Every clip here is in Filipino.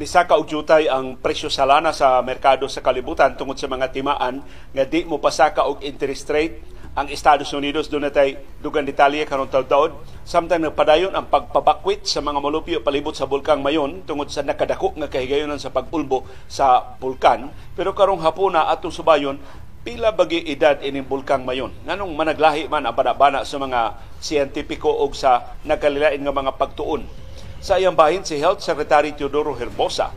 Bisa ka og jutay ang presyo sa lana sa merkado sa kalibutan tungod sa mga timaan nga di mo pasaka og interest rate. Ang Estados Unidos doon natay dugang detalye karon taud-taud samtang nagpadayon ang pagpabakwit sa mga molupyo palibot sa bulkang mayon tungod sa nakadako nga kahigayonan sa pag-ulbo sa bulkan. Pero karong hapuna atong subayon pila bagi edad ining bulkang mayon? Nganong managlahi man ang bana sa mga siyentipiko og sa nagkalilain nga mga pagtuon sa iyang bahin si Health Secretary Teodoro Herbosa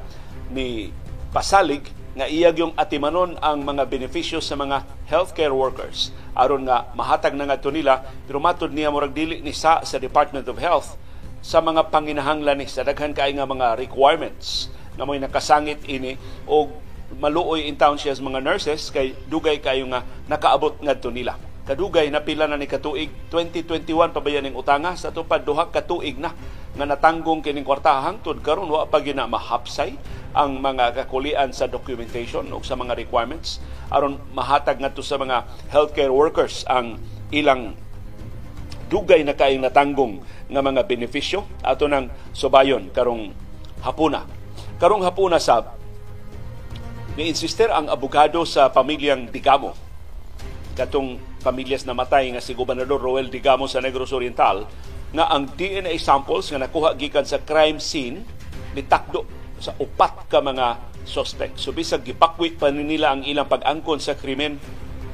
ni pasalig nga iyag yung atimanon ang mga benepisyo sa mga healthcare workers. Aron nga mahatag na ngadto nila pero matud niya murag dili ni sa sa Department of Health sa mga panginahanglan ni sa daghan kay nga mga requirements. Na mo'y nakasangit ini o maluoy in town siya mga nurses kay dugay kayo nga nakaabot ngadto nila kadugay na pila na ni katuig. 2021 pa ba yan utanga? Sa tupad duha katuig na nga natanggong kining kwarta hangtod karon wa pa mahapsay ang mga kakulian sa documentation o sa mga requirements. Aron mahatag ngadto sa mga healthcare workers ang ilang dugay na kayong natanggong nga mga benepisyo. Ato ng subayon karong hapuna. Karong hapuna sa ni-insister ang abogado sa pamilyang Digamo. Katong pamilyas na matay nga si Gobernador Roel Digamo sa Negros Oriental nga ang DNA samples nga nakuha gikan sa crime scene nitakdo sa upat ka mga suspect. So bisag gipakwit pa nila ang ilang pag-angkon sa krimen,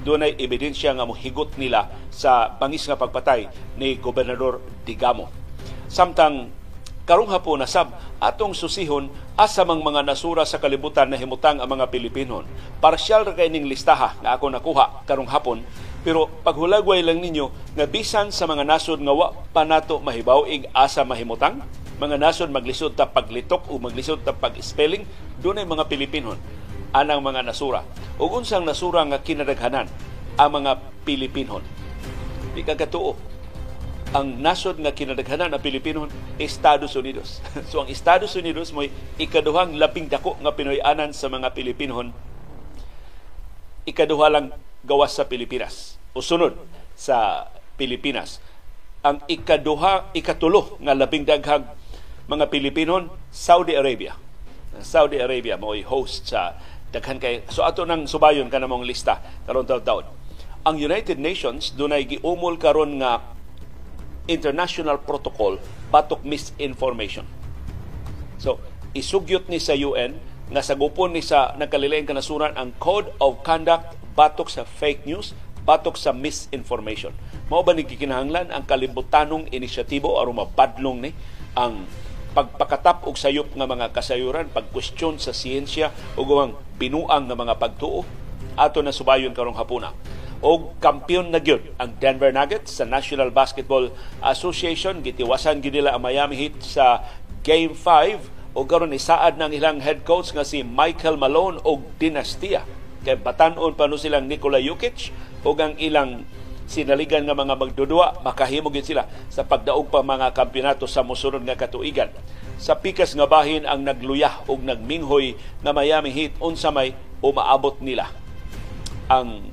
doon ay ebidensya nga mohigot nila sa bangis nga pagpatay ni Gobernador Digamo. Samtang karong hapon na sab atong susihon asa mang mga nasura sa kalibutan na himutang ang mga Pilipinon. Parsyal ra kay ning listaha nga ako nakuha karong hapon pero paghulagway lang ninyo nga bisan sa mga nasod nga wa pa nato mahibaw ig asa mahimutang? Mga nasod maglisod ta paglitok o maglisod ta pag-spelling dunay mga Pilipinon anang mga nasura. Ug unsang nasura nga kinadaghanan ang mga Pilipinon di ka katuo ang nasod nga kinadaghanan ng Pilipino Estados Unidos. so ang Estados Unidos mo'y ikaduhang labing dako nga Pinoyanan sa mga Pilipinhon. Ikaduha lang gawas sa Pilipinas o sunod sa Pilipinas. Ang ikaduha, ikatulo nga labing daghang mga Pilipinon Saudi Arabia. Saudi Arabia mo'y host sa daghan kay so ato nang subayon kanamong lista karon taud-taud. Ang United Nations dunay giumol karon nga international protocol batok misinformation. So, isugyot ni sa UN nga sagupon ni sa nagkalilaing kanasuran ang Code of Conduct batok sa fake news, batok sa misinformation. Mao ba ni gikinahanglan ang kalimbutanong inisyatibo aron mapadlong ni ang pagpakatap og sayop nga mga kasayuran, pagkwestiyon sa siyensya ug ang binuang nga mga pagtuo? Ato na subayon karong hapuna. O kampiyon na gyud ang Denver Nuggets sa National Basketball Association. Gitiwasan gid nila ang Miami Heat sa Game 5 o karon isaad ng ilang head coach nga si Michael Malone og dinastia kay batan-on pa no silang Nikola Jokic o ang ilang sinaligan nga mga magdudua makahimo gid sila sa pagdaog pa mga kampeonato sa mosunod nga katuigan sa pikas nga bahin ang nagluyah og nagminghoy nga Miami Heat unsa may umaabot nila ang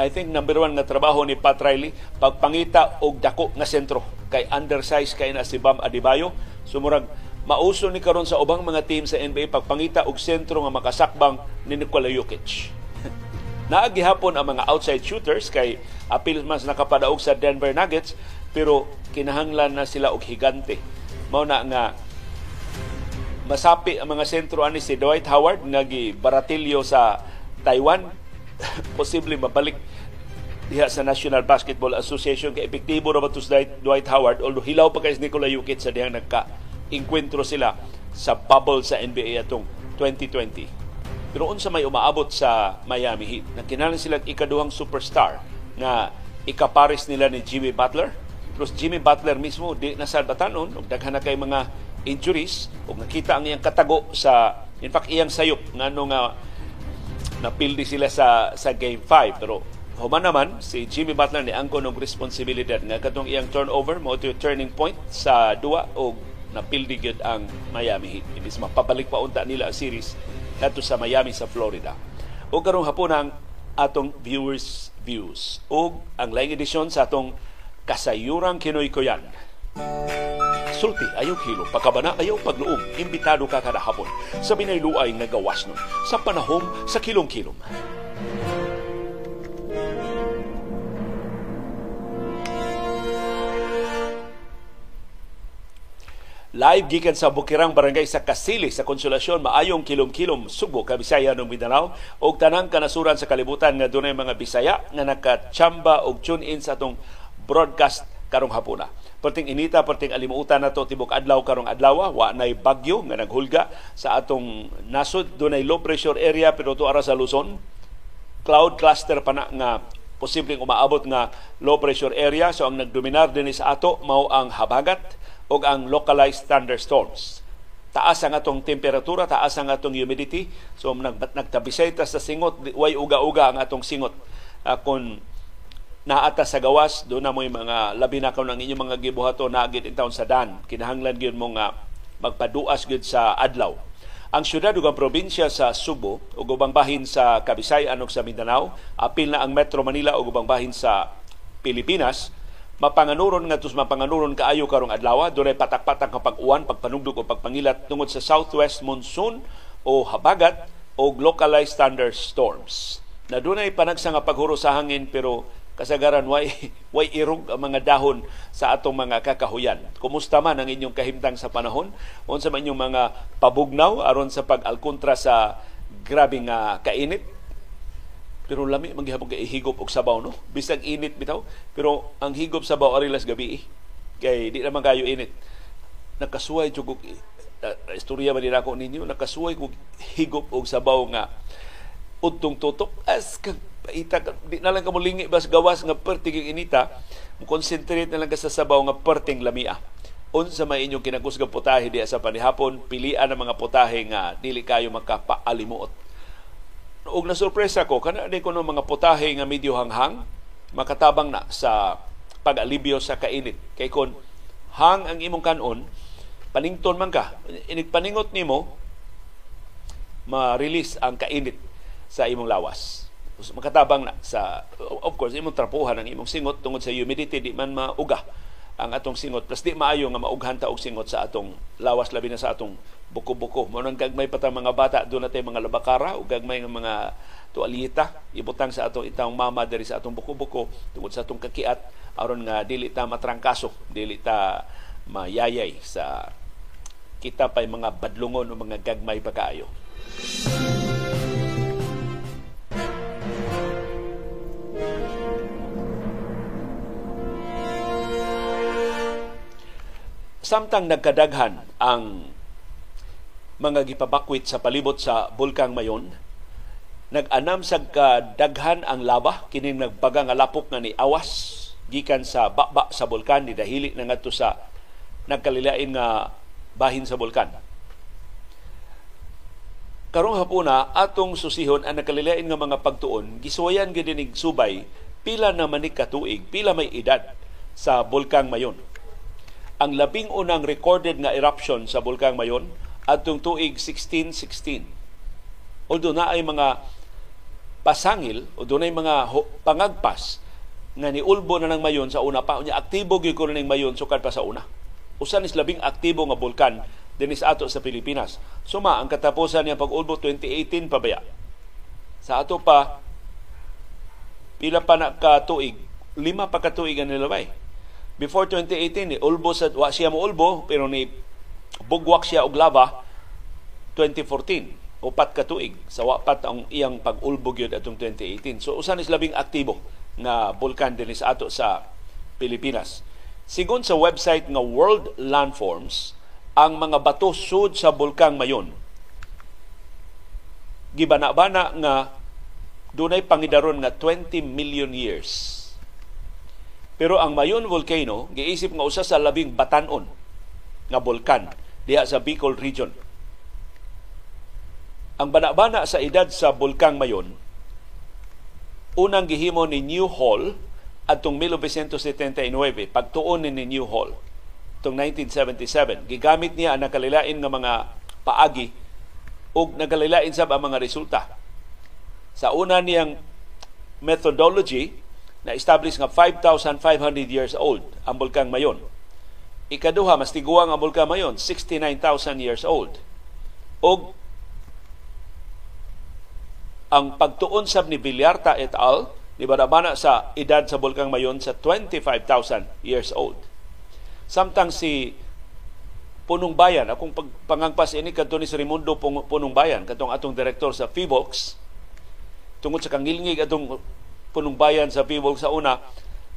I think number one nga trabaho ni Pat Riley, pagpangita og dako nga sentro. Kay undersize kay na si Bam Adebayo. Sumurag mauso ni karon sa ubang mga team sa NBA pagpangita og sentro nga makasakbang ni Nikola Jokic. Naagihapon ang mga outside shooters kay apil mas nakapadaog sa Denver Nuggets pero kinahanglan na sila og higante. Mao na nga masapi ang mga sentro ani si Dwight Howard nga gibaratilyo sa Taiwan posible mabalik diha sa National Basketball Association kay epektibo ra ba Dwight Howard although hilaw pa kay Nikola Jokic sa dihang nagka inkwentro sila sa bubble sa NBA atong 2020 pero unsa may umaabot sa Miami Heat nagkinahanglan sila ikaduhang superstar na ikapares nila ni Jimmy Butler. Pero Jimmy Butler mismo di nasad batanon ug daghan kay mga injuries ug nakita ang iyang katago sa in fact iyang sayop ngano nga napildi sila sa sa game 5 pero human naman si Jimmy Butler ni angko ng responsibilidad nga katong iyang turnover mo to turning point sa duwa o napildi gyud ang Miami Heat imbis mapabalik pa unta nila ang series kadto sa Miami sa Florida o karong hapon ang atong viewers views o ang laing edisyon sa atong kasayurang kinoy ko yan Pagsulti, ayaw hilom. Pagkabana, ayaw pagluom. Imbitado ka kada hapon sa binayluay nga gawas nun. Sa panahom, sa kilom-kilom. Live gikan sa Bukirang Barangay sa Kasili sa Konsolasyon maayong kilom-kilom Subo ka Bisaya ng Mindanao og tanang kanasuran sa kalibutan nga dunay mga Bisaya nga nakachamba og tune in sa atong broadcast karong hapuna. Perting inita, perting alimuutan nato tibok adlaw karong adlaw, wa nay bagyo nga naghulga sa atong nasod dunay low pressure area pero to ara sa Luzon. Cloud cluster pa na nga posibleng umaabot nga low pressure area so ang nagdominar dinhi sa ato mao ang habagat o ang localized thunderstorms. Taas ang atong temperatura, taas ang atong humidity. So nag, nagtabisay ta sa singot, way uga-uga ang atong singot. Uh, kung naata sa gawas, doon na mo yung mga labi na ng inyong mga gibuhato na agit in taon sa dan. Kinahanglan gyud mo nga magpaduas gyud sa adlaw. Ang syudad ug ang probinsya sa Subo ug ubang bahin sa Kabisayan ug sa Mindanao, apil na ang Metro Manila ug ubang bahin sa Pilipinas mapanganuron nga tus mapanganuron kaayo karong adlaw dunay patak-patak nga pag-uwan pagpanugdog o pagpangilat tungod sa southwest monsoon o habagat o localized thunderstorms na dunay panagsa nga paghuro sa hangin pero kasagaran way way irog ang mga dahon sa atong mga kakahuyan. Kumusta man ang inyong kahimtang sa panahon? Unsa man inyong mga pabugnaw aron sa pag-alkontra sa grabe nga kainit pero lami man gihapon kay higop og sabaw no? Bisag init bitaw. Pero ang higop sabaw arilas gabi kay di naman kayo init. Nakasuway jud uh, istorya man nako ninyo nakasuway kog higop og sabaw nga udtong tutok as kag paita di na lang kamo lingi bas gawas nga perting inita mo concentrate na lang ka sa sabaw nga perting lamia. Unsa may inyong kinakusga putahe di sa panihapon pilian ang mga putahe nga dili kayo makapaalimot og na sorpresa ko kana di ko no mga putahe nga medyo hanghang makatabang na sa pag-alibyo sa kainit. Kay kon hang ang imong kanon panington man ka. Inig paningot nimo ma-release ang kainit sa imong lawas. Makatabang na sa of course imong trapuhan ang imong singot tungod sa humidity di man mauga ang atong singot. Plus di maayo nga maughan ta og singot sa atong lawas labi na sa atong buko-buko. Mo nang gagmay pa mga bata do natay mga labakara o gagmay nga mga tualita ibutang sa atong itang mama diri sa atong buko-buko tungod sa atong kakiat. Aron nga dili ta matrangkaso dili ta mayayay sa kita pay mga badlungon o mga gagmay pa kaayo. Samtang nagkadaghan ang mga gipabakwit sa palibot sa Bulkang Mayon, nag-anam sa kadaghan ang laba kining nagbaga nga lapok nga ni awas gikan sa baba sa bulkan ni dahili na ngadto sa nagkalilain nga bahin sa bulkan. Karong hapuna atong susihon ang nagkalilain nga mga pagtuon gisuwayan gid subay pila na manik katuig, pila may edad sa Bulkang Mayon ang labing unang recorded nga eruption sa Bulkang Mayon adtong tuig 1616. Although na ay mga pasangil o doon ay mga pangagpas nga ni Ulbo na ng mayon sa una pa. Unya, aktibo gyud ko na ng mayon sukad pa sa una. Usan is labing aktibo nga bulkan din sa ato sa Pilipinas. Suma, ang katapusan niya pag-ulbo 2018 pa baya. Sa ato pa, pila pa na ka tuig, lima pa ka tuig ang nilabay before 2018 ni ulbo sa wa siya mo ulbo pero ni bugwak siya og lava 2014 upat ka tuig. Sa wapat ang iyang pag-ulbo gyud atong 2018 so usan is labing aktibo nga bulkan dinhi sa ato sa Pilipinas. Sigon sa website nga World Landforms ang mga bato sud sa bulkang mayon. Gibana-bana nga dunay pangidaron nga 20 million years pero ang Mayon Volcano, giisip nga usa sa labing batanon nga bulkan diha sa Bicol Region. Ang banabana sa edad sa Bulkang Mayon, unang gihimo ni New Hall atong 1979, pagtuon ni New Hall, itong 1977. Gigamit niya ang nakalilain nga mga paagi ug nakalilain sab ang mga resulta. Sa una niyang methodology, na establish nga 5,500 years old ang bulkang Mayon. Ikaduha, mas tiguang ang bulkan mayon, 69,000 years old. Og ang pagtuon sab ni Villarta et al. ni Banabana sa edad sa bulkang mayon sa 25,000 years old. Samtang si Punong Bayan, akong pangangpas ini kadto ni Srimundo Punong Bayan, katong atong direktor sa FIVOX, tungod sa kangilngig atong Punong Bayan sa FIVOX sa una,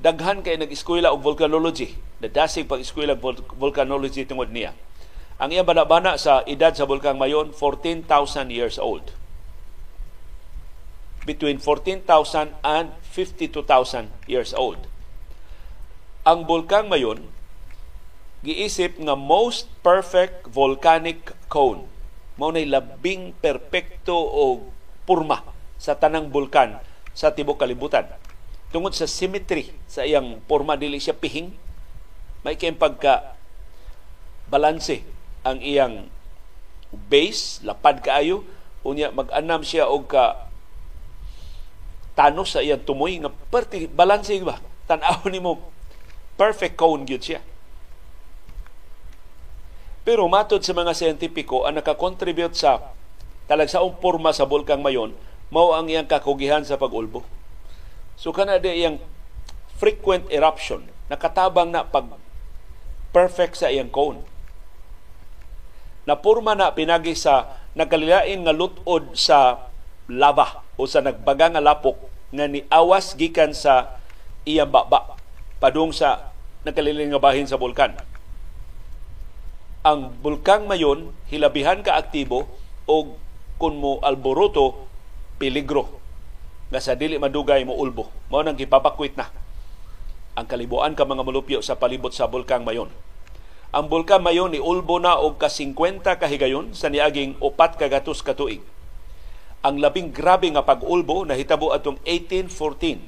daghan kay nag-eskwela og volcanology. Nadasig pag-eskwela volcanology tungod niya. Ang iyang banabana sa edad sa bulkang mayon 14,000 years old between 14,000 and 52,000 years old. Ang bulkang mayon giisip nga most perfect volcanic cone. Mao nay labing perpekto o purma sa tanang bulkan sa tibok kalibutan. Tungod sa symmetry sa iyang porma dili siya pihing, may kay pagka balanse ang iyang base, lapad kaayo, unya mag-anam siya og ka tanos sa iyang tumoy nga perti balanse ba? Tan-aw nimo. Perfect cone gyud siya. Pero matod sa mga siyentipiko ang nakakontribute sa talagsaong porma sa bulkang mayon mao ang iyang kakugihan sa pag-ulbo. So kana di iyang frequent eruption. Nakatabang na pag perfect sa iyang cone. Na porma na pinagi sa nagkalilain nga lutod sa lava o sa nagbaga nga lapok nga ni awas gikan sa iyang baba padung sa nagkaliling nga bahin sa bulkan. Ang bulkang mayon hilabihan ka aktibo o kun mo alboroto peligro nga sa dili madugay mo ulbo. Mao nang gipapakwit na ang kalibuan ka mga mulupyo sa palibot sa bulkang mayon. Ang bulkan mayon ni ulbo na og ka 50 kahigayon sa niaging upat ka gatos ka tuig ang labing grabe nga pag-ulbo na hitabo atong 1814.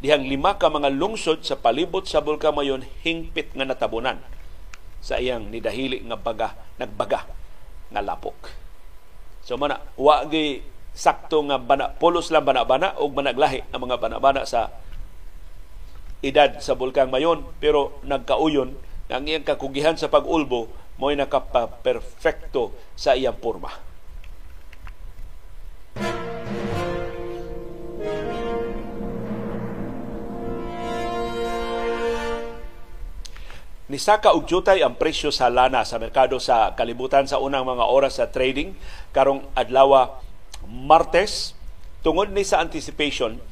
Dihang lima ka mga lungsod sa palibot sa Bulkamayon hingpit nga natabunan sa iyang nidahili nga baga, nagbaga nga lapok. So mana wa gi sakto nga bana polos lang bana-bana og managlahi ang mga bana-bana sa edad sa bulkang mayon pero nagkauyon ang iyang kakugihan sa pag-ulbo mo'y nakapa-perfecto sa iyang porma. Nisaka og jutay ang presyo sa lana sa merkado sa kalibutan sa unang mga oras sa trading karong adlaw Martes tungod ni sa anticipation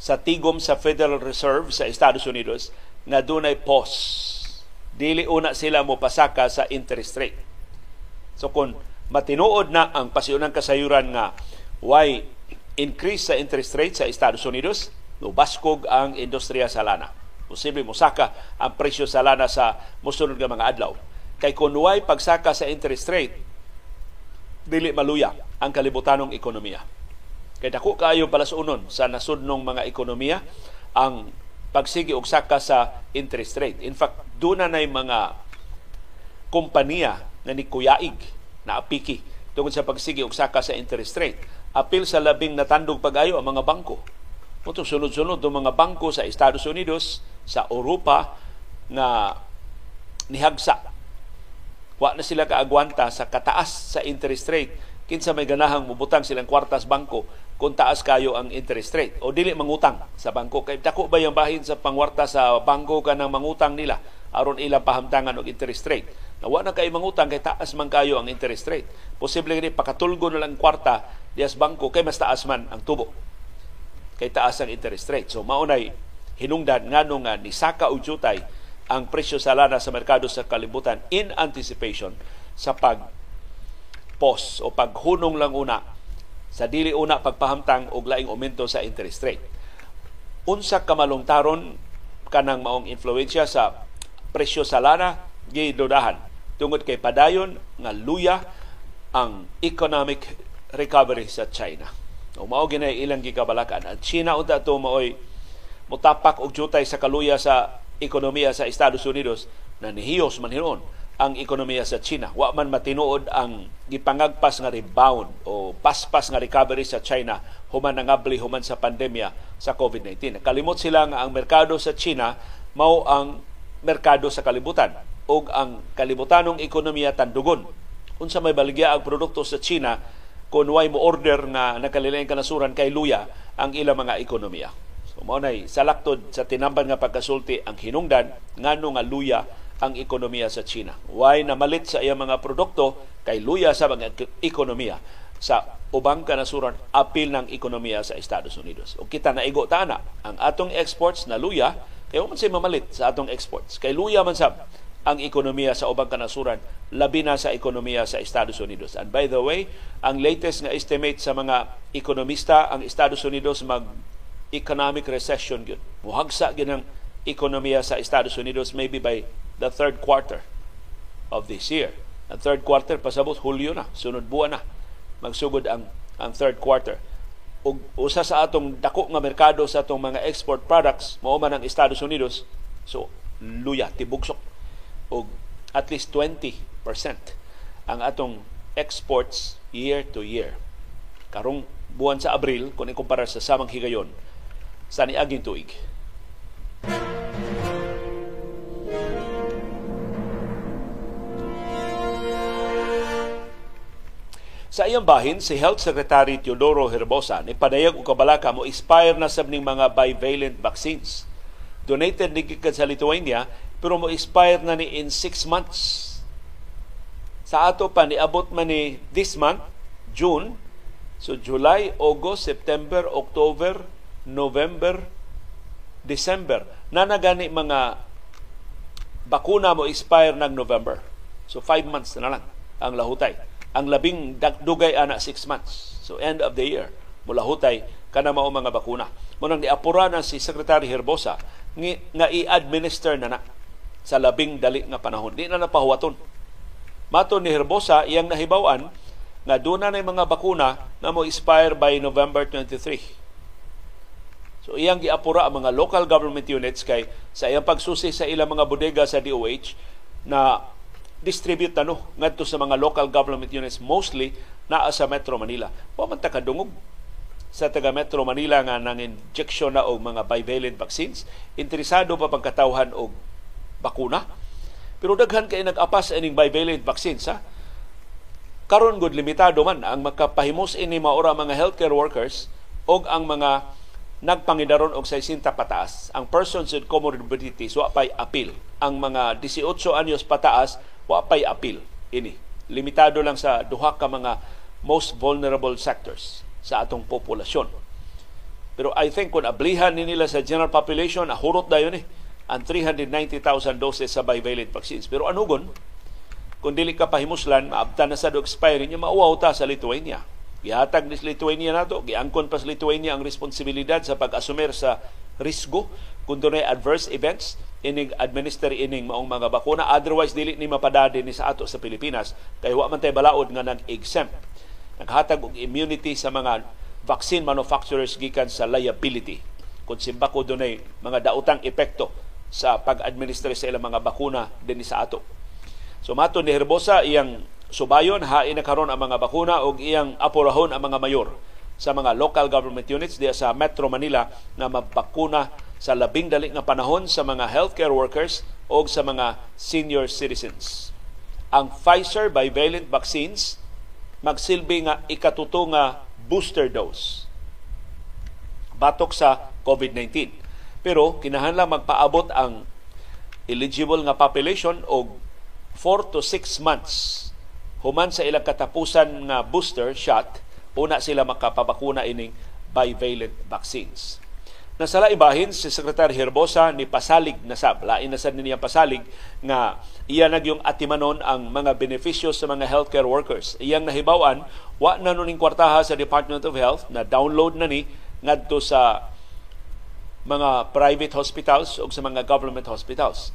sa tigom sa Federal Reserve sa Estados Unidos nga dunay pause. Dili una sila mo pasaka sa interest rate. So kung matinuod na ang pasiunang kasayuran nga why increase sa interest rate sa Estados Unidos, nubaskog ang industriya sa lana posible mosaka ang presyo sa lana sa mosunod nga mga adlaw. Kay kung way pagsaka sa interest rate, dili maluya ang kalibutanong ekonomiya. Kay dako kaayo palasunon sa nasudnong mga ekonomiya ang pagsigi og saka sa interest rate. In fact, doon na mga kompanya na ni kuyaig na apiki tungod sa pagsigi og saka sa interest rate. Apil sa labing natandog pag-ayo ang mga bangko Mutong sunod-sunod ng mga bangko sa Estados Unidos, sa Europa, nga nihagsa. Wa na sila kaagwanta sa kataas sa interest rate. Kinsa may ganahang mubutang silang kwartas bangko kung taas kayo ang interest rate. O dili mangutang sa bangko. Kay dako ba yung bahin sa pangwarta sa bangko ka ng mangutang nila aron ilang pahamtangan og interest rate. Nawa na kay mangutang kay taas man kayo ang interest rate. Posible ni pakatulgo na lang kwarta dias bangko kay mas taas man ang tubo kay taas ang interest rate. So maunay hinungdan nganong nga nisaka og jutay ang presyo sa lana sa merkado sa kalibutan in anticipation sa pag pos o paghunong lang una sa dili una pagpahamtang og laing aumento sa interest rate. Unsa kamalungtaron kanang maong influensya sa presyo sa lana gidodahan tungod kay padayon nga luya ang economic recovery sa China. O mao ginay ilang gikabalakan. At China unta to maoy mutapak og jutay sa kaluya sa ekonomiya sa Estados Unidos na nihiyos man hinon ang ekonomiya sa China. Wa man matinuod ang gipangagpas nga rebound o paspas nga recovery sa China human nangabli human sa pandemya sa COVID-19. Kalimot sila nga ang merkado sa China mao ang merkado sa kalibutan. og ang kalibutanong ekonomiya tandugon. Unsa may baligya ang produkto sa China kung way mo order nga nakalilaing kanasuran kay luya ang ilang mga ekonomiya. So mao nay salaktod sa tinamban nga pagkasulti ang hinungdan ngano nga luya ang ekonomiya sa China. Way namalit sa iyang mga produkto kay luya sa mga ekonomiya sa ubang kanasuran apil ng ekonomiya sa Estados Unidos. O kita na igo tana ang atong exports na luya kay man say mamalit sa atong exports. Kay luya man sab ang ekonomiya sa ubang kanasuran, labi na sa ekonomiya sa Estados Unidos. And by the way, ang latest nga estimate sa mga ekonomista, ang Estados Unidos mag economic recession gyud. Muhagsa gyud ang ekonomiya sa Estados Unidos maybe by the third quarter of this year. Ang third quarter pasabot Hulyo na, sunod buwan na magsugod ang ang third quarter. Ug usa sa atong dako nga merkado sa atong mga export products mao man ang Estados Unidos. So luya tibugsok og at least 20% ang atong exports year to year. Karong buwan sa Abril, kung ikumpara sa samang higayon, sa niaging tuig. Sa iyang bahin, si Health Secretary Teodoro Herbosa ni padayag og kabalaka mo expire na sab ning mga bivalent vaccines. Donated ni sa Lithuania pero mo expire na ni in 6 months. Sa ato pa ni abot man ni this month, June, so July, August, September, October, November, December. Na nagani mga bakuna mo expire ng November. So 5 months na lang ang lahutay. Ang labing dugay ana 6 months. So end of the year mo lahutay kana mao mga bakuna. Mo nang niapura na si Secretary Herbosa nga i-administer na na sa labing dali nga panahon. Di na napahuwaton. Mato ni Herbosa, iyang nahibawan nga doon na mga bakuna na mo expire by November 23. So iyang giapura ang mga local government units kay sa iyang pagsusi sa ilang mga bodega sa DOH na distribute ano ngadto sa mga local government units mostly naa sa Metro Manila. Wa man ta kadungog sa taga Metro Manila nga nang injection na og mga bivalent vaccines, interesado pa pagkatawhan og bakuna. Pero daghan kay nag-apas ining bivalent vaccines ha. Karon gud limitado man ang makapahimos ini maura mga healthcare workers og ang mga nagpangidaron og 60 pataas. Ang persons with comorbidities wa pay appeal. Ang mga 18 anyos pataas wa pay appeal ini. Limitado lang sa duha ka mga most vulnerable sectors sa atong populasyon. Pero I think kung ablihan ni nila sa general population, ahurot dayon eh ang 390,000 doses sa bivalent vaccines. Pero anugon, kung dili ka pahimuslan, maabtan na sa do expire niya, mauwaw ta sa Lithuania. Gihatag ni Lithuania nato, giangkon pa sa Lithuania ang responsibilidad sa pag-asumer sa risgo kung doon adverse events ining administer ining maong mga bakuna. Otherwise dili ni mapadade ni sa ato sa Pilipinas. Kay wa man tay balaod nga nag-exempt. Naghatag og immunity sa mga vaccine manufacturers gikan sa liability. Kung simbako dunay mga daotang epekto sa pag-administer sa ilang mga bakuna din sa ato. So mato ni Herbosa iyang subayon hain na karon ang mga bakuna ug iyang apurahon ang mga mayor sa mga local government units diya sa Metro Manila na mabakuna sa labing dali nga panahon sa mga healthcare workers o sa mga senior citizens. Ang Pfizer bivalent vaccines magsilbi nga ikatuto nga booster dose batok sa COVID-19. Pero kinahanglan magpaabot ang eligible nga population og 4 to 6 months human sa ilang katapusan nga booster shot una sila makapabakuna ining bivalent vaccines. Nasa ibahin si Secretary Herbosa ni pasalig na sab, lain na sad niya pasalig nga iya nag yung atimanon ang mga benepisyo sa mga healthcare workers. Iyang nahibawan, wa na nuning kwartaha sa Department of Health na download na ni ngadto sa mga private hospitals o sa mga government hospitals.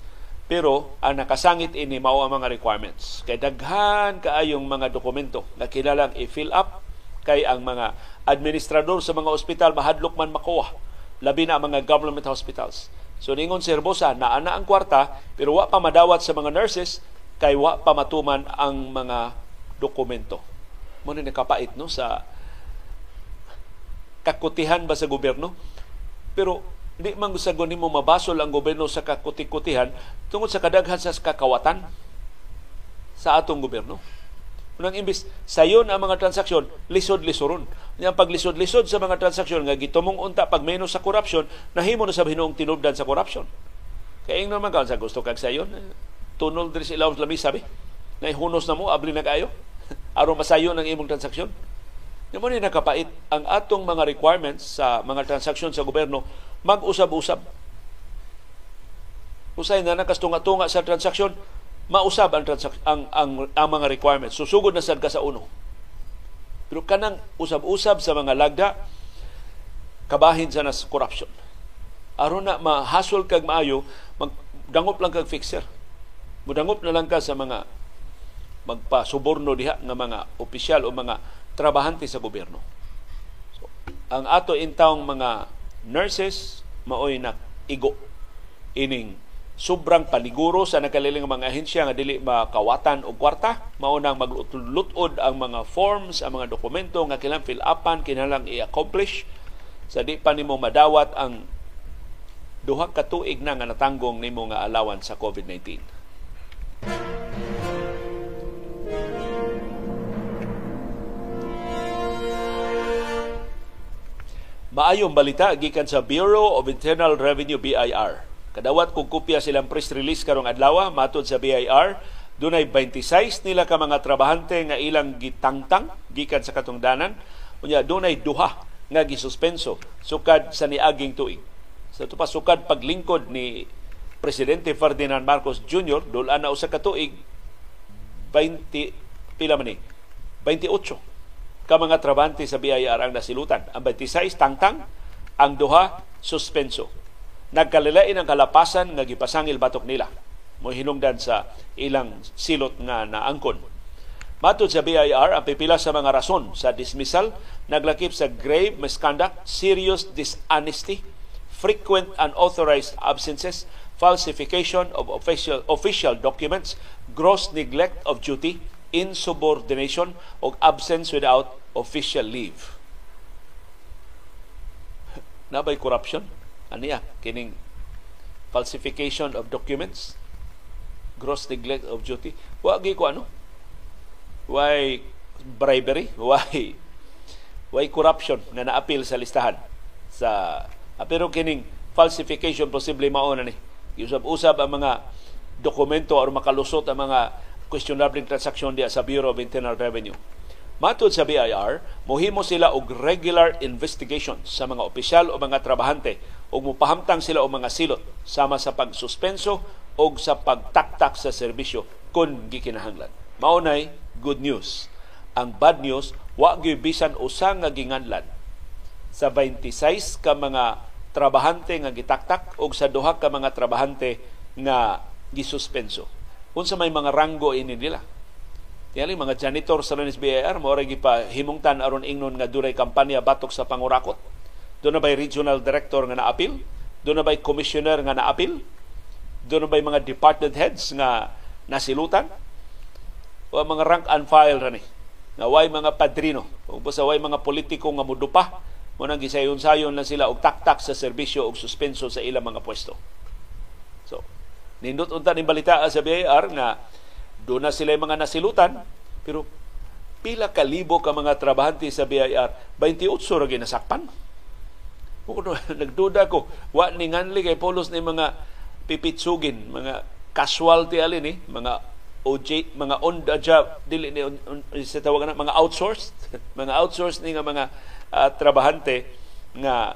Pero ang nakasangit ini mao ang mga requirements. Kay daghan kaayong mga dokumento na kilalang i-fill up kay ang mga administrador sa mga ospital mahadlok man makuha labi na ang mga government hospitals. So ningon si Herbosa, naana ang kwarta pero wa pa madawat sa mga nurses kay wa pa matuman ang mga dokumento. Mo ni nakapait no sa kakutihan ba sa gobyerno? Pero di man gusagon nimo mabasol ang gobyerno sa kakutikutihan tungod sa kadaghan sa kakawatan sa atong gobyerno. Unang imbis sayon ang mga transaksyon, lisod-lisoron. Yang paglisod-lisod sa mga transaksyon nga gitumong unta pag menos sa korupsyon, nahimo na sa hinuong tinubdan sa korupsyon. Kaya yung naman sa gusto kag sayon, tunol diri sa ilawom lamis sabi. Na ihunos na mo, abli na kayo. aron masayon ang imong transaksyon. Yung mo ni nakapait ang atong mga requirements sa mga transaksyon sa gobyerno mag-usab-usab. Usay na nakastunga-tunga sa transaksyon, mausab ang, transak- ang, ang, ang mga requirements. Susugod na sad ka sa uno. Pero kanang usab-usab sa mga lagda, kabahin sa nas corruption. Aron na mahasol kag maayo, magdangop lang kag fixer. Mudangop na lang ka sa mga magpasuborno diha nga mga opisyal o mga trabahante sa gobyerno. So, ang ato intawng mga nurses maoy na igo ining sobrang paniguro sa nakaliling mga ahensya nga dili makawatan og kwarta mao nang maglutod ang mga forms ang mga dokumento nga kailangan fill upan kinahanglan i-accomplish sa di pa nimo madawat ang duha ka tuig na nga natanggong nimo nga allowance sa COVID-19. Maayong balita gikan sa Bureau of Internal Revenue BIR Kadawat kung kopya silang press release karong adlaw matod sa BIR, dunay 26 nila ka mga trabahante nga ilang gitangtang gikan sa katungdanan. Unya dunay duha nga gisuspenso sukad sa niaging tuig. Sa ito pa sukad paglingkod ni Presidente Ferdinand Marcos Jr. dulan na usa ka tuig 20 pila man ni 28 ka mga trabahante sa BIR ang nasilutan. Ang 26 tangtang, ang duha suspenso nagkalilain ang kalapasan nga gipasangil batok nila mo hinungdan sa ilang silot nga naangkon. Matod sa BIR, ang pipila sa mga rason sa dismissal naglakip sa grave misconduct, serious dishonesty, frequent unauthorized absences, falsification of official official documents, gross neglect of duty, insubordination, o absence without official leave. Nabay corruption? aniya kining falsification of documents? Gross neglect of duty? Wa gi ko ano? Why bribery? Why why corruption na naapil sa listahan? Sa ah, pero kining falsification posible mao na ni. Usab-usab ang mga dokumento or makalusot ang mga questionable transaksyon diya sa Bureau of Internal Revenue Matod sa BIR, mohimo sila og regular investigation sa mga opisyal o mga trabahante ug mupahamtang sila og mga silot sama sa pagsuspenso o sa pagtaktak sa serbisyo kung gikinahanglan. Maunay good news. Ang bad news wa bisan usa nga ginganlan sa 26 ka mga trabahante nga gitaktak o sa duha ka mga trabahante nga gisuspenso. Unsa may mga ranggo ini nila? Tiyali mga janitor sa Lunes BIR mo ray himungtan aron ingnon nga duray kampanya batok sa pangurakot. Doon na bay regional director nga naapil? Doon na bay commissioner nga naapil? Doon na bay mga department heads nga nasilutan? O mga rank and file ra ni? Nga way mga padrino, o basta way mga politiko nga mudupa, mo nang gisayon-sayon na sila og taktak sa serbisyo og suspenso sa ilang mga pwesto. Nindot unta ni balita sa BIR nga doon na sila mga nasilutan, pero pila kalibo ka mga trabahante sa BIR, 28 ra ginasakpan. Kuno nagduda ko, wa ni nganli kay polos ni mga pipitsugin, mga casualty alin ni, mga OJ, mga on the job dili ni sa tawagan mga outsourced, mga outsourced ni nga mga uh, trabahante nga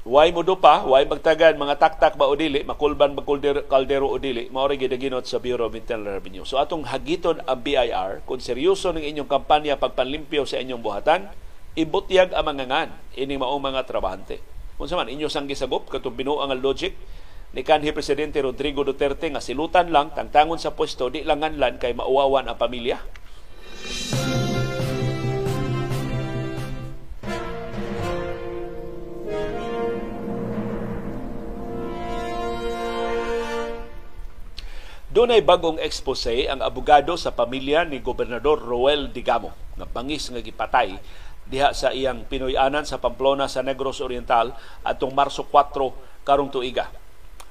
Way mo pa, way magtagan mga taktak ba o dili, makulban ba kaldero o dili, maori gidaginot sa Bureau of Internal Revenue. So atong hagiton ang BIR, kung seryoso ng inyong kampanya pagpanlimpyo sa inyong buhatan, ibutyag ang mga ngan, ini maong mga trabahante. Kung man, inyo sang gisagop, katong binuang ang logic, ni kanhi Presidente Rodrigo Duterte nga silutan lang, tangtangon sa pwesto, di langan lan kay mauwawan ang pamilya. Doon ay bagong expose ang abogado sa pamilya ni Gobernador Roel Digamo nga bangis nga gipatay diha sa iyang Pinoyanan sa Pamplona sa Negros Oriental atong Marso 4 karong tuiga.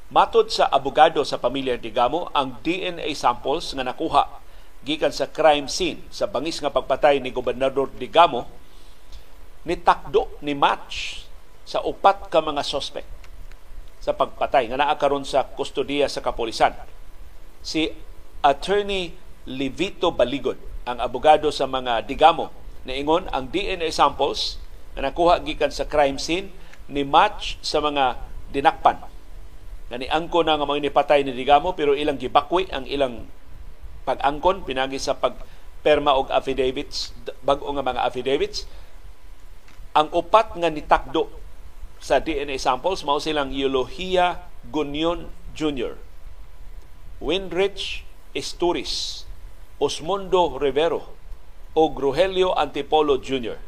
Matod sa abogado sa pamilya Digamo, ang DNA samples nga nakuha gikan sa crime scene sa bangis nga pagpatay ni Gobernador Digamo ni takdo ni match sa upat ka mga suspect sa pagpatay nga naa karon sa kustodiya sa kapolisan. Si Attorney Levito Baligod ang abogado sa mga digamo. Na ingon ang DNA samples na nakuha gikan sa crime scene ni match sa mga dinakpan. Na niangko na nga mga nipatay ni digamo pero ilang gibakwi ang ilang pag-angkon pinagi sa pagperma og affidavits bag-o nga mga affidavits. Ang upat nga nitakdo sa DNA samples mao silang Eulohia Gunion Jr. Winrich Esturis Osmundo Rivero o Rogelio Antipolo Jr.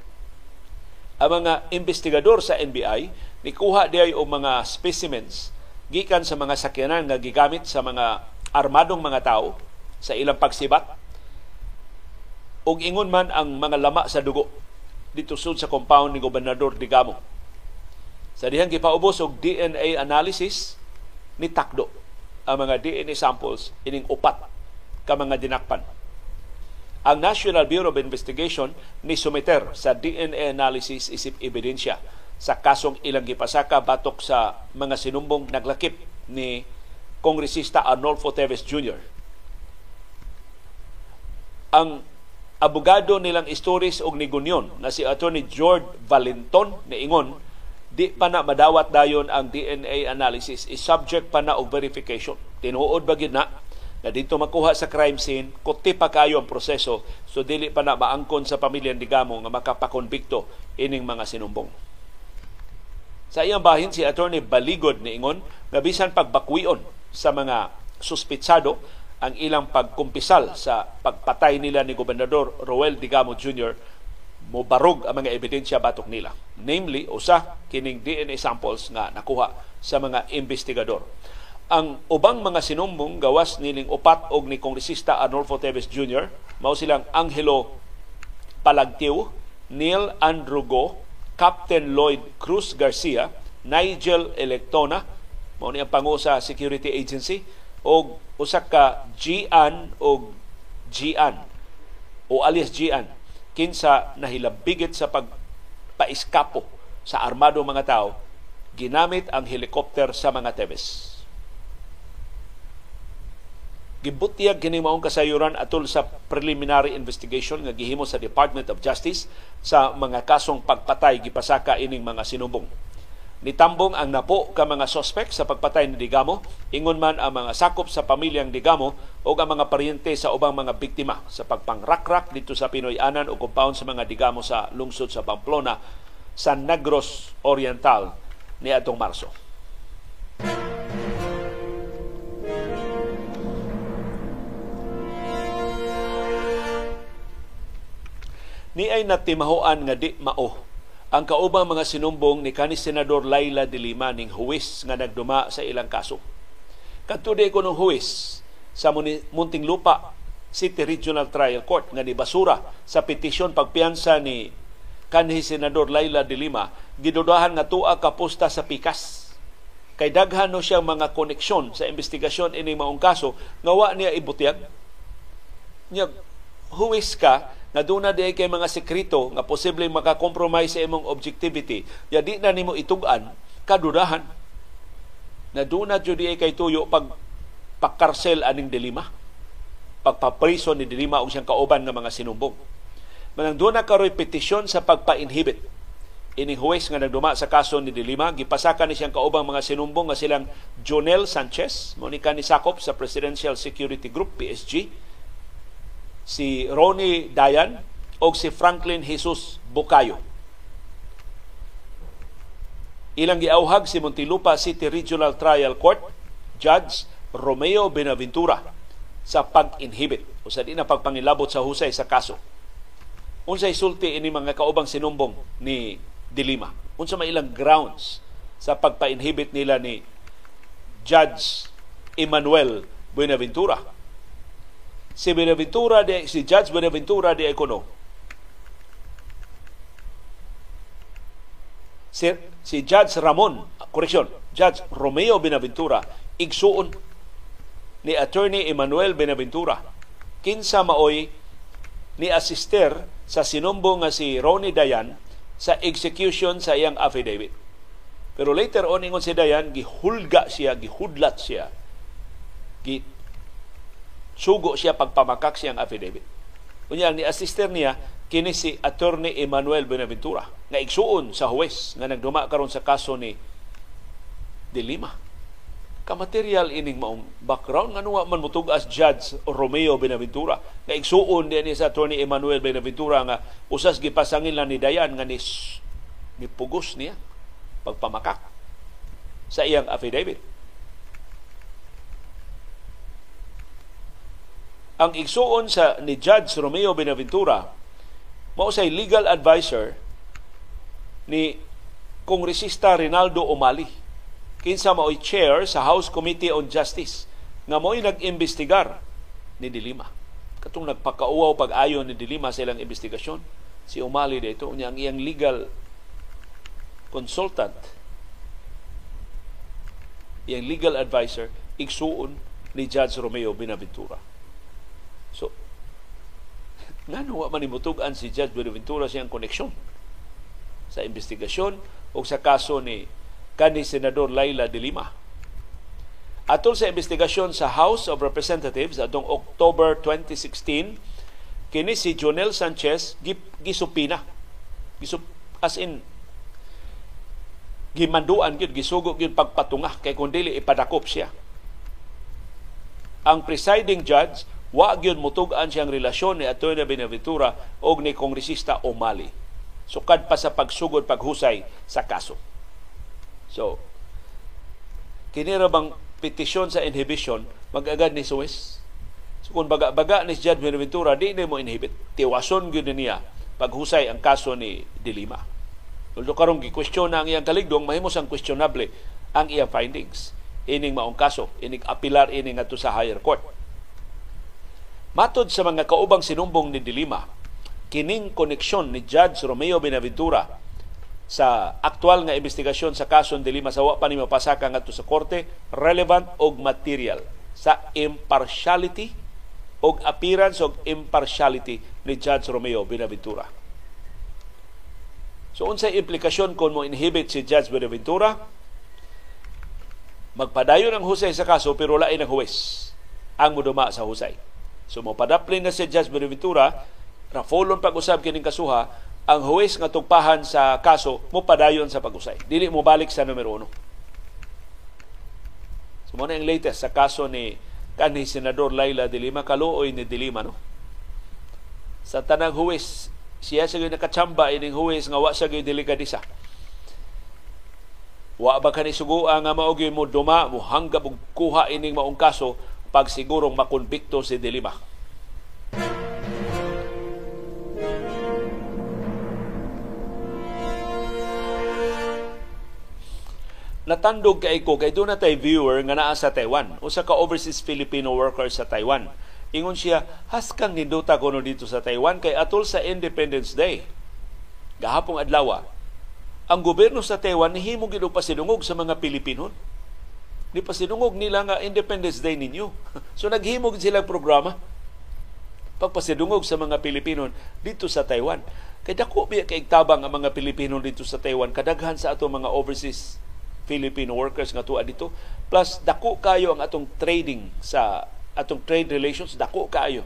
Ang mga investigador sa NBI nikuha diay og mga specimens gikan sa mga sakyanan nga gigamit sa mga armadong mga tao sa ilang pagsibat ug ingon man ang mga lama sa dugo dito sud sa compound ni Gobernador Digamo. Sa dihang gipaubos og DNA analysis ni takdo ang mga DNA samples ining upat ka mga dinakpan ang National Bureau of Investigation ni sumiter sa DNA analysis isip ebidensya sa kasong ilang gipasaka batok sa mga sinumbong naglakip ni Kongresista Arnolfo Teves Jr. Ang abogado nilang Stories og Nigunyon na si Attorney George Valenton ni ingon di pa na madawat dayon ang DNA analysis is subject pa na og verification. Tinuod ba na na dito makuha sa crime scene, kuti pa kayo ang proseso, so dili pa na maangkon sa pamilya ni Gamo nga makapakonbikto ining mga sinumbong. Sa iyang bahin, si Attorney Baligod ni Ingon, nga bisan pagbakwion sa mga suspitsado ang ilang pagkumpisal sa pagpatay nila ni Gobernador Roel Digamo Jr. mobarog ang mga ebidensya batok nila. Namely, usa kining DNA samples nga nakuha sa mga investigador ang ubang mga sinumbong gawas niling upat og ni Kongresista Arnolfo Teves Jr. mao silang Angelo Palagtiw, Neil Andrugo, Captain Lloyd Cruz Garcia, Nigel Electona, mao ni ang pangu sa Security Agency og usa ka Gian o Gian o alias Gian kinsa nahilabigit sa pagpaiskapo sa armado mga tao ginamit ang helicopter sa mga Teves gibutyag kini maong kasayuran atol sa preliminary investigation nga gihimo sa Department of Justice sa mga kasong pagpatay gipasaka ining mga sinumbong. Nitambong ang napo ka mga suspect sa pagpatay ni Digamo, ingon man ang mga sakop sa pamilyang Digamo o ang mga paryente sa ubang mga biktima sa pagpangrakrak dito sa Pinoy-anan o compound sa mga Digamo sa lungsod sa Pamplona sa Negros Oriental ni atong Marso. ni ay natimahoan nga di mao ang kaubang mga sinumbong ni kanis Senador Laila de Lima ning huwis nga nagduma sa ilang kaso. Katude ko ng huwis sa Muntinlupa City Regional Trial Court nga ni basura sa petisyon pagpiansa ni kanhi Senador Laila de Lima gidudahan nga tuwa ka posta sa pikas kay daghan no siya mga koneksyon sa investigasyon ini maong kaso nga wa niya ibutyag nya huwis ka na duna di kay mga sekreto nga posible makakompromise sa imong objectivity. Ya di na nimo itugan kadudahan na duna jud di kay tuyo pag pagkarsel aning dilima. Pagpapriso ni dilima og siyang kauban nga mga sinumbong manang duna karoy petisyon sa pagpa-inhibit. Ining huwes nga nagduma sa kaso ni Dilima gipasaka ni siyang kaubang mga sinumbong nga silang Jonel Sanchez mo ni sakop sa Presidential Security Group PSG si Ronnie Dayan o si Franklin Jesus Bukayo. Ilang giauhag si Muntinlupa City Regional Trial Court Judge Romeo Benaventura sa pag-inhibit o sa di na pagpangilabot sa husay sa kaso. Unsay sulti ini mga kaubang sinumbong ni Dilima. Unsa may ilang grounds sa pagpa-inhibit nila ni Judge Emmanuel Buenaventura si Benaventura de si Judge Benaventura de Econo si, si Judge Ramon, correction, Judge Romeo Benaventura, igsuon ni Attorney Emmanuel Benaventura. Kinsa maoy ni asister sa sinumbo nga si Ronnie Dayan sa execution sa iyang affidavit. Pero later on ingon si Dayan gihulga siya, gihudlat siya. Gi sugo siya pagpamakak siyang affidavit. Unya ni asister niya kini si Attorney Emmanuel Benaventura nga igsuon sa huwes nga nagduma karon sa kaso ni De Lima. Kamaterial ining maong background nga nuwa man mutug as Judge Romeo Benaventura nga igsuon din sa Attorney Emmanuel Benaventura nga usas gipasangin lang ni Dayan nga ni pugos niya pagpamakak sa iyang affidavit. Ang igsuon sa ni Judge Romeo Benaventura mao say legal advisor ni Kongresista Rinaldo Omali kinsa mao'y chair sa House Committee on Justice nga mo'y nag-imbestigar ni Dilima. Katong nagpakauaw pag-ayon ni Dilima sa ilang investigasyon. Si Omali dito, niya ang iyang legal consultant, iyang legal advisor, igsuon ni Judge Romeo Binaventura. So, nga wa man imutugan si Judge Buenaventura siyang koneksyon sa investigasyon o sa kaso ni kani Senador Laila de Lima. Atol sa investigasyon sa House of Representatives atong October 2016, kini si Jonel Sanchez gisupina. Gisup, as in gimanduan gyud gisugo gyud pagpatunga kay kun dili ipadakop siya. Ang presiding judge wa gyud mutug-an siyang relasyon ni Atty. Benaventura og ni kongresista O'Malley. Sukad pa sa pagsugod paghusay sa kaso. So, kini bang petisyon sa inhibition magagad ni Swiss? So kung baga-baga ni Judge Benaventura, di ni mo inhibit. Tiwason gyud niya paghusay ang kaso ni Dilima. Although karong gi-question na ang iyang kaligdong, mahimos ang questionable ang iyang findings. Ining maong kaso, ining apilar ining ato sa higher court Matod sa mga kaubang sinumbong ni Dilima, kining koneksyon ni Judge Romeo Benaventura sa aktual nga investigasyon sa kaso ni Dilima sa wa pa ni mapasaka ngadto sa korte relevant og material sa impartiality og appearance og impartiality ni Judge Romeo Benaventura. So unsay implikasyon kung mo inhibit si Judge Benaventura? Magpadayon ang husay sa kaso pero lain ang huwes ang muduma sa husay So mopadaplin na si Judge Benaventura na folon pag-usab kining kasuha ang huwes nga tugpahan sa kaso mo padayon sa pag-usay. Dili mo balik sa numero uno. So mo na yung latest sa kaso ni kanhi Senador Laila de Lima, kaluoy ni de Lima, no? Sa tanang huwes, siya sa nakachamba ining huwes nga wa sa delikadisa. Wa ba kani sugo nga maogi mo duma mo hanggap og kuha ining maong kaso pag sigurong makonbikto si Dilima. Natandog kay ko kay doon na tay viewer nga naa sa Taiwan usa ka overseas Filipino worker sa Taiwan. Ingon siya, haskang ninduta ko dito sa Taiwan kay atol sa Independence Day. Gahapong adlaw, ang gobyerno sa Taiwan nihimo gid sinungog sa mga Pilipino ni pasinungog nila nga Independence Day ninyo. so naghimog sila programa. Pagpasidungog sa mga Pilipino dito sa Taiwan. Kay dako biya kay tabang ang mga Pilipino dito sa Taiwan? Kadaghan sa ato mga overseas Filipino workers nga tuwa dito. Plus dako kayo ang atong trading sa atong trade relations. Dako kayo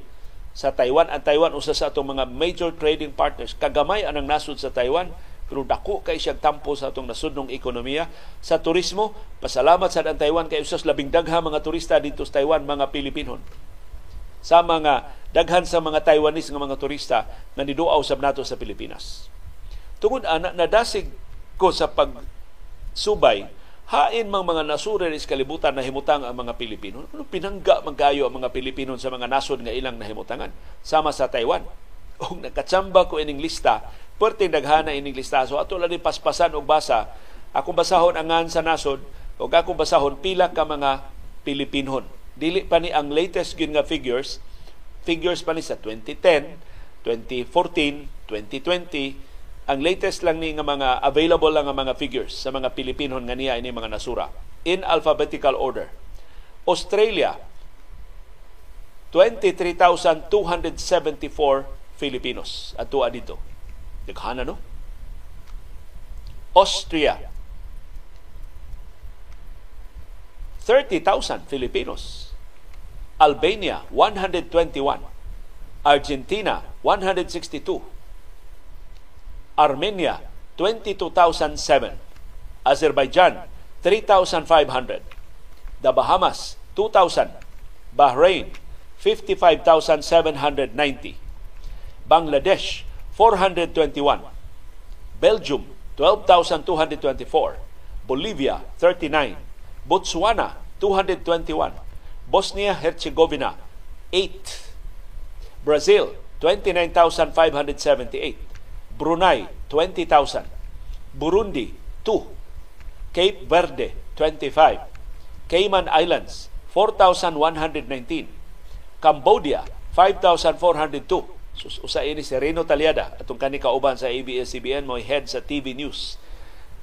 sa Taiwan. Ang Taiwan usa sa atong mga major trading partners. Kagamay anang nasud sa Taiwan pero dako kay siyang tampo sa atong nasudnong ekonomiya sa turismo pasalamat sa ang Taiwan kay usas labing dagha mga turista dito sa Taiwan mga Pilipinon sa mga daghan sa mga Taiwanese nga mga turista na niduaw sab nato sa Pilipinas tungod ana nadasig ko sa pag subay hain mang mga nasura sa kalibutan na himutang ang mga Pilipino. Ano pinangga magkayo ang mga Pilipino sa mga nasod nga ilang nahimutangan sama sa Taiwan. O nakatsamba ko ining lista perting daghana ining listaso ato lang paspasan og basa. Ako basahon angan sa nasod o ako basahon pila ka mga Pilipinon dili pa ni ang latest gyud nga figures. Figures pa ni sa 2010 2014 2020 Ang latest lang ni nga mga available lang nga mga figures sa mga Pilipino nga niya ini mga nasura. In alphabetical order. Australia 23,274 Filipinos atua dito. Daghana no? Austria 30,000 Filipinos. Albania 121. Argentina 162. Armenia 22,007. Azerbaijan 3,500. The Bahamas 2,000. Bahrain 55,790. Bangladesh 421. Belgium 12,224. Bolivia 39. Botswana 221. Bosnia-Herzegovina 8. Brazil 29,578. Brunei 20,000. Burundi 2. Cape Verde 25. Cayman Islands 4,119. Cambodia 5,402. Sus usa ini si Reno Taliada atong kani kauban sa ABS-CBN mo head sa TV News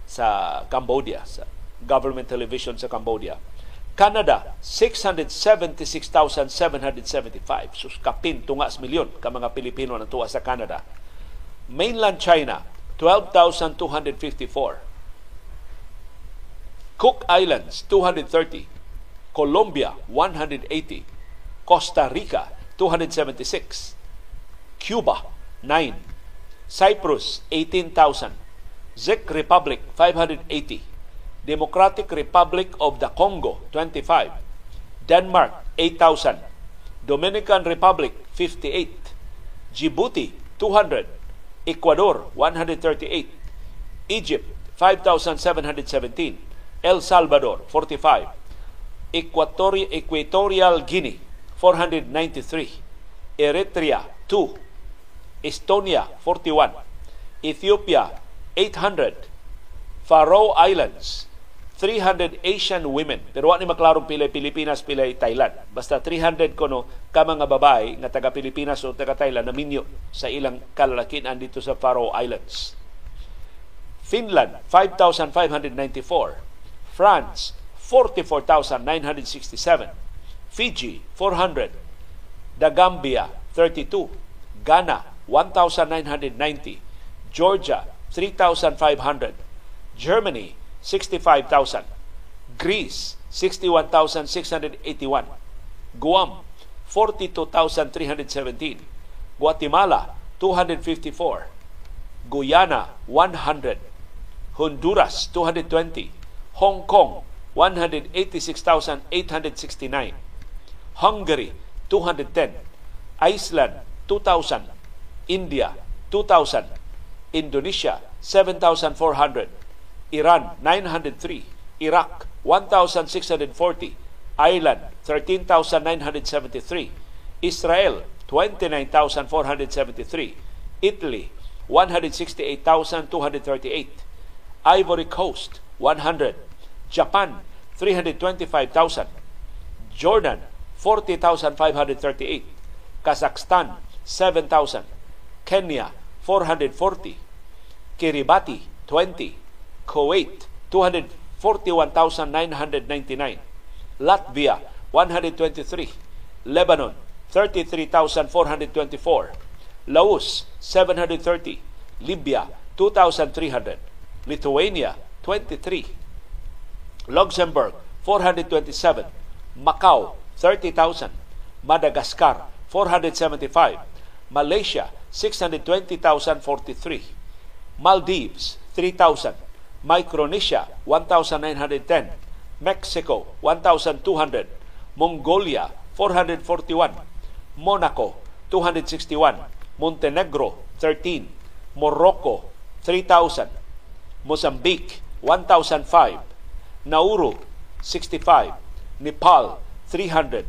sa Cambodia sa government television sa Cambodia. Canada 676,775 sus kapin tunga milyon ka mga Pilipino na tuwa sa Canada. Mainland China 12,254. Cook Islands 230. Colombia 180. Costa Rica 276. Cuba 9. Cyprus 18,000. Czech Republic 580. Democratic Republic of the Congo 25. Denmark 8,000. Dominican Republic 58. Djibouti 200. Ecuador 138. Egypt 5,717. El Salvador 45. Equatorial, Guinea 493. Eritrea 2. Estonia 41. Ethiopia 800. Faroe Islands 300 Asian women. Pero wala ni maklarong pila Pilipinas, pila Thailand. Basta 300 kono ka mga babae nga taga Pilipinas o taga Thailand na minyo sa ilang kalalakinan dito sa Faroe Islands. Finland 5,594. France 44,967. Fiji 400. The Gambia 32. Ghana 1,990. Georgia 3,500. Germany 65,000. Greece, 61,681. Guam, 42,317. Guatemala, 254. Guyana, 100. Honduras, 220. Hong Kong, 186,869. Hungary, 210. Iceland, 2,000. India, 2,000. Indonesia, 7,400. Iran 903, Iraq 1640, Ireland 13,973, Israel 29,473, Italy 168,238, Ivory Coast 100, Japan 325,000, Jordan 40,538, Kazakhstan 7,000, Kenya 440, Kiribati 20, Kuwait 241,999, Latvia 123, Lebanon 33,424, Laos 730, Libya 2,300, Lithuania 23, Luxembourg 427, Macau 30,000, Madagascar 475, Malaysia 620,043, Maldives 3,000, Micronesia 1,910, Mexico 1,200, Mongolia 441, Monaco 261, Montenegro 13, Morocco 3,000, Mozambique 1,005, Nauru 65, Nepal 300,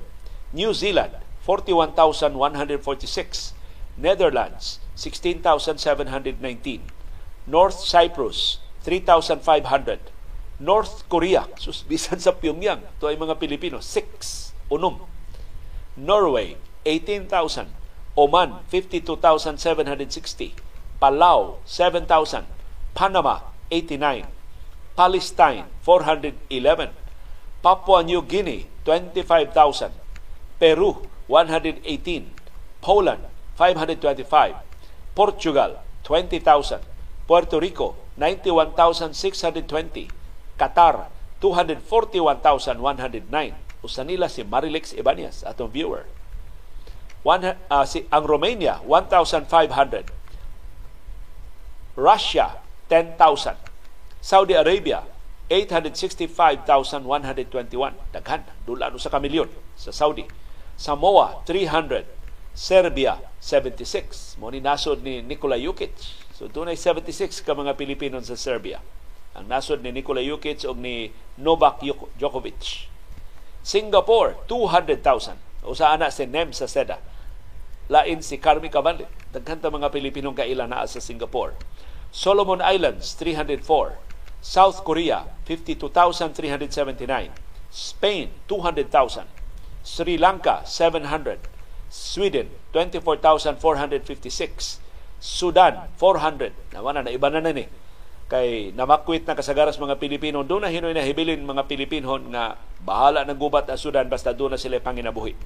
New Zealand 41,146, Netherlands 16,719, North Cyprus 3,500. North Korea, sus, bisan sa Pyongyang, to ay mga Pilipino, 6, unom. Norway, 18,000. Oman, 52,760. Palau 7,000, Panama 89, Palestine 411, Papua New Guinea 25,000, Peru 118, Poland 525, Portugal 20,000, Puerto Rico 91,620, Qatar 241,109. Usa nila si Marilex Ibanez, atong viewer. One, uh, si, ang Romania, 1,500. Russia, 10,000. Saudi Arabia, 865,121. Daghan, dula sa kamilyon sa Saudi. Samoa, 300. Serbia, 76. Mo ni nasod ni Nikola Jukic. So dunay 76 ka mga Pilipino sa Serbia. Ang nasod ni Nikola Jukic o ni Novak Djokovic. Singapore, 200,000. Usa ana si Nem sa Seda. Lain si Carmi Cavalli. Daghan ta mga Pilipinong kaila naa sa Singapore. Solomon Islands, 304. South Korea, 52,379. Spain, 200,000. Sri Lanka, 700. Sweden, 24,456. Sudan, 400. Naman na, iba na na ni kay namakwit na kasagaras mga Pilipino doon na hinoy na hibilin mga Pilipino nga bahala ng gubat na Sudan basta doon na sila panginabuhi.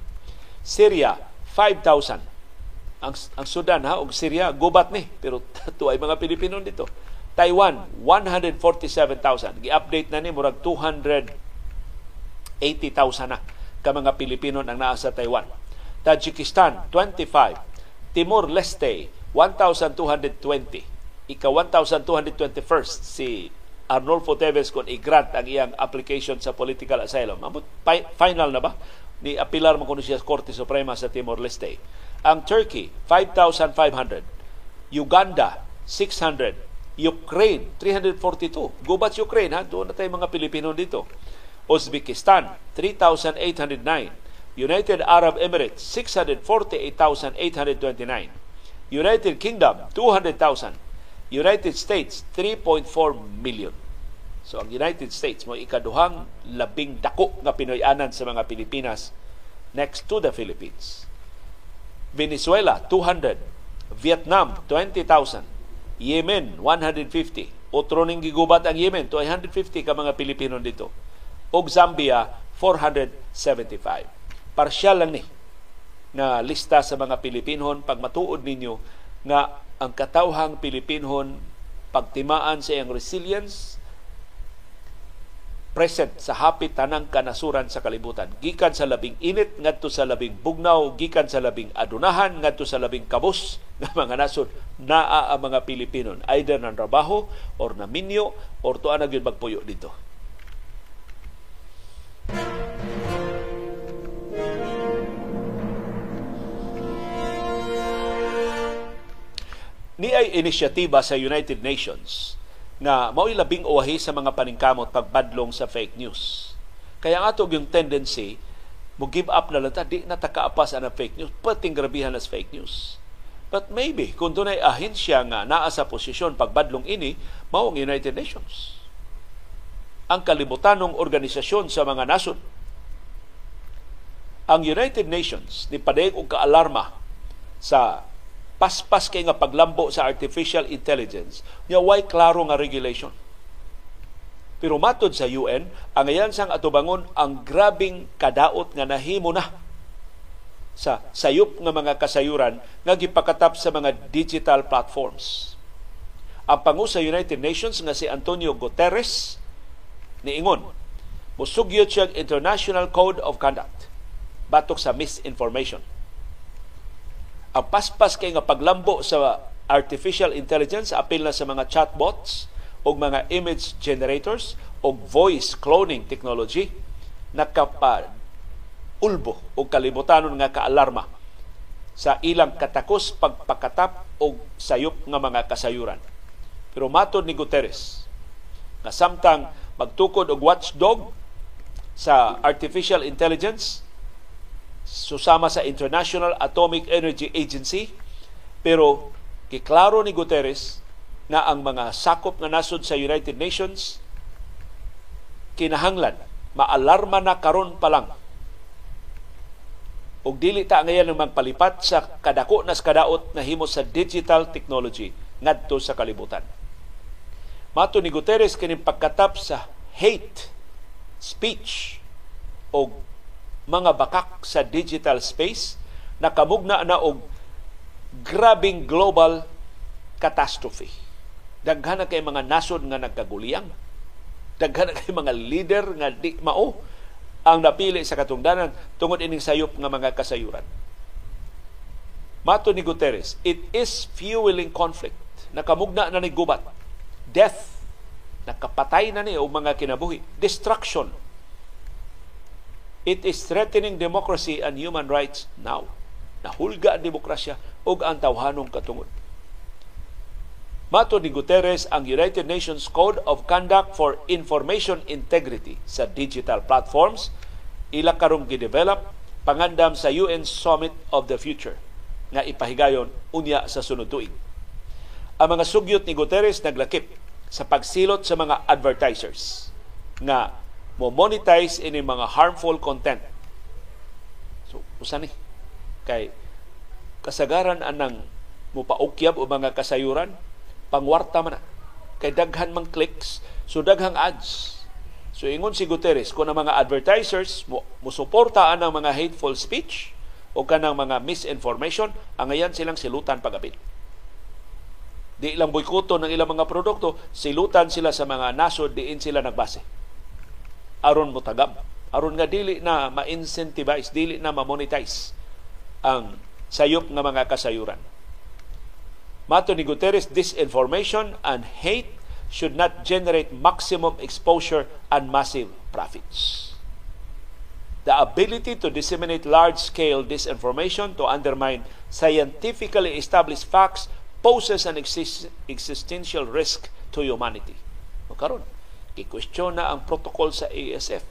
Syria 5,000 ang, ang Sudan ha og Syria gubat ni pero tuay mga Pilipino dito. Taiwan 147,000 gi-update na ni murag 280,000 na ka mga Pilipino ang naa sa Taiwan. Tajikistan 25, Timor Leste 1,220 ika 1,221st si Arnolfo Teves kung i-grant ang iyang application sa political asylum. Amot, final na ba? Ni apilar mo kuno siya sa Korte Suprema sa Timor-Leste. Ang Turkey, 5,500. Uganda, 600. Ukraine, 342. Gubat Ukraine, ha? Doon na tayo mga Pilipino dito. Uzbekistan, 3,809. United Arab Emirates, 648,829. United Kingdom, 200,000. United States 3.4 million. So ang United States mo ikaduhang labing dako nga Pinoyanan sa mga Pilipinas next to the Philippines. Venezuela 200, Vietnam 20,000, Yemen 150. Otro ning gigubat ang Yemen 250 ka mga Pilipino dito. Og Zambia 475. Parsyal lang ni na lista sa mga Pilipinon pag matuod ninyo nga ang katawhang Pilipinhon pagtimaan sa iyang resilience present sa hapit tanang kanasuran sa kalibutan. Gikan sa labing init ngadto sa labing bugnaw gikan sa labing adunahan ngadto sa labing kabus nga mga nasod naa ang mga Pilipino either ng trabaho or na minyo or tuan na gyud magpuyo dito ni ay inisyatiba sa United Nations na mao'y labing uwahi sa mga paningkamot pagbadlong sa fake news. Kaya nga yung tendency, mo give up na lang ta, di na takaapas ang fake news, pating grabihan as fake news. But maybe, kung doon ay ahensya nga naa sa posisyon pagbadlong ini, mao ang United Nations. Ang kalibutanong organisasyon sa mga nasod. Ang United Nations ni padayag og kaalarma sa paspas kay nga paglambo sa artificial intelligence nya way klaro nga regulation. Pero matod sa UN ang ayan sang atubangon ang grabing kadaot nga nahimo na sa sayop nga mga kasayuran nga gipakatap sa mga digital platforms. Ang pangu sa United Nations nga si Antonio Guterres niingon musugyot siya International Code of Conduct batok sa misinformation ang paspas kay nga paglambo sa artificial intelligence apil na sa mga chatbots o mga image generators o voice cloning technology nakapa ulbo o kalibutanon nga kaalarma sa ilang katakos pagpakatap o sayop nga mga kasayuran. Pero matod ni Guterres nga samtang magtukod og watchdog sa artificial intelligence susama sa International Atomic Energy Agency pero kiklaro ni Guterres na ang mga sakop nga nasod sa United Nations kinahanglan maalarma na karon pa lang ug dili ta ngayon ng magpalipat sa kadako nas kadaot na himo sa digital technology ngadto sa kalibutan. Mato ni Guterres kini pagkatap sa hate speech o mga bakak sa digital space nakamugna na og grabing global catastrophe. Daghan na kay mga nasod nga nagkaguliyang. Daghan na kay mga leader nga di mao ang napili sa katungdanan tungod ining sayop nga mga kasayuran. Mato ni Guterres, it is fueling conflict. Nakamugna na ni gubat. Death. Nakapatay na ni o mga kinabuhi. Destruction. It is threatening democracy and human rights now. Nahulga ang demokrasya o ang tawhanong katungod. Mato ni Guterres ang United Nations Code of Conduct for Information Integrity sa digital platforms ila karong gidevelop pangandam sa UN Summit of the Future nga ipahigayon unya sa sunod tuig. Ang mga sugyot ni Guterres naglakip sa pagsilot sa mga advertisers nga mo monetize ini mga harmful content. So, usa ni kay kasagaran anang mupaukyab o mga kasayuran pangwarta man kay daghan mang clicks so daghang ads So ingon si Guterres kung ang mga advertisers mo, mo suporta mga hateful speech o kanang mga misinformation, ang ayan silang silutan pagapit. Di ilang boykoto ng ilang mga produkto, silutan sila sa mga nasod, diin sila nagbase. Aron mo tagab. Aron nga dili na ma-incentivize, dili na ma-monetize ang sayop ng mga kasayuran. Mato ni Guterres, disinformation and hate should not generate maximum exposure and massive profits the ability to disseminate large-scale disinformation to undermine scientifically established facts poses an exist- existential risk to humanity. O gikwestiyon na ang protocol sa ASF,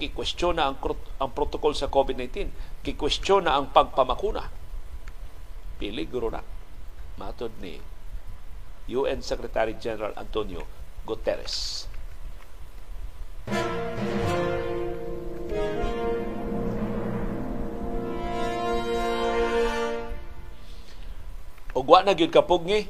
gikwestiyon na ang, ang protocol sa COVID-19, gikwestiyon na ang pagpamakuna. Piligro na. Matod ni UN Secretary General Antonio Guterres. ug wa na gyud kapugni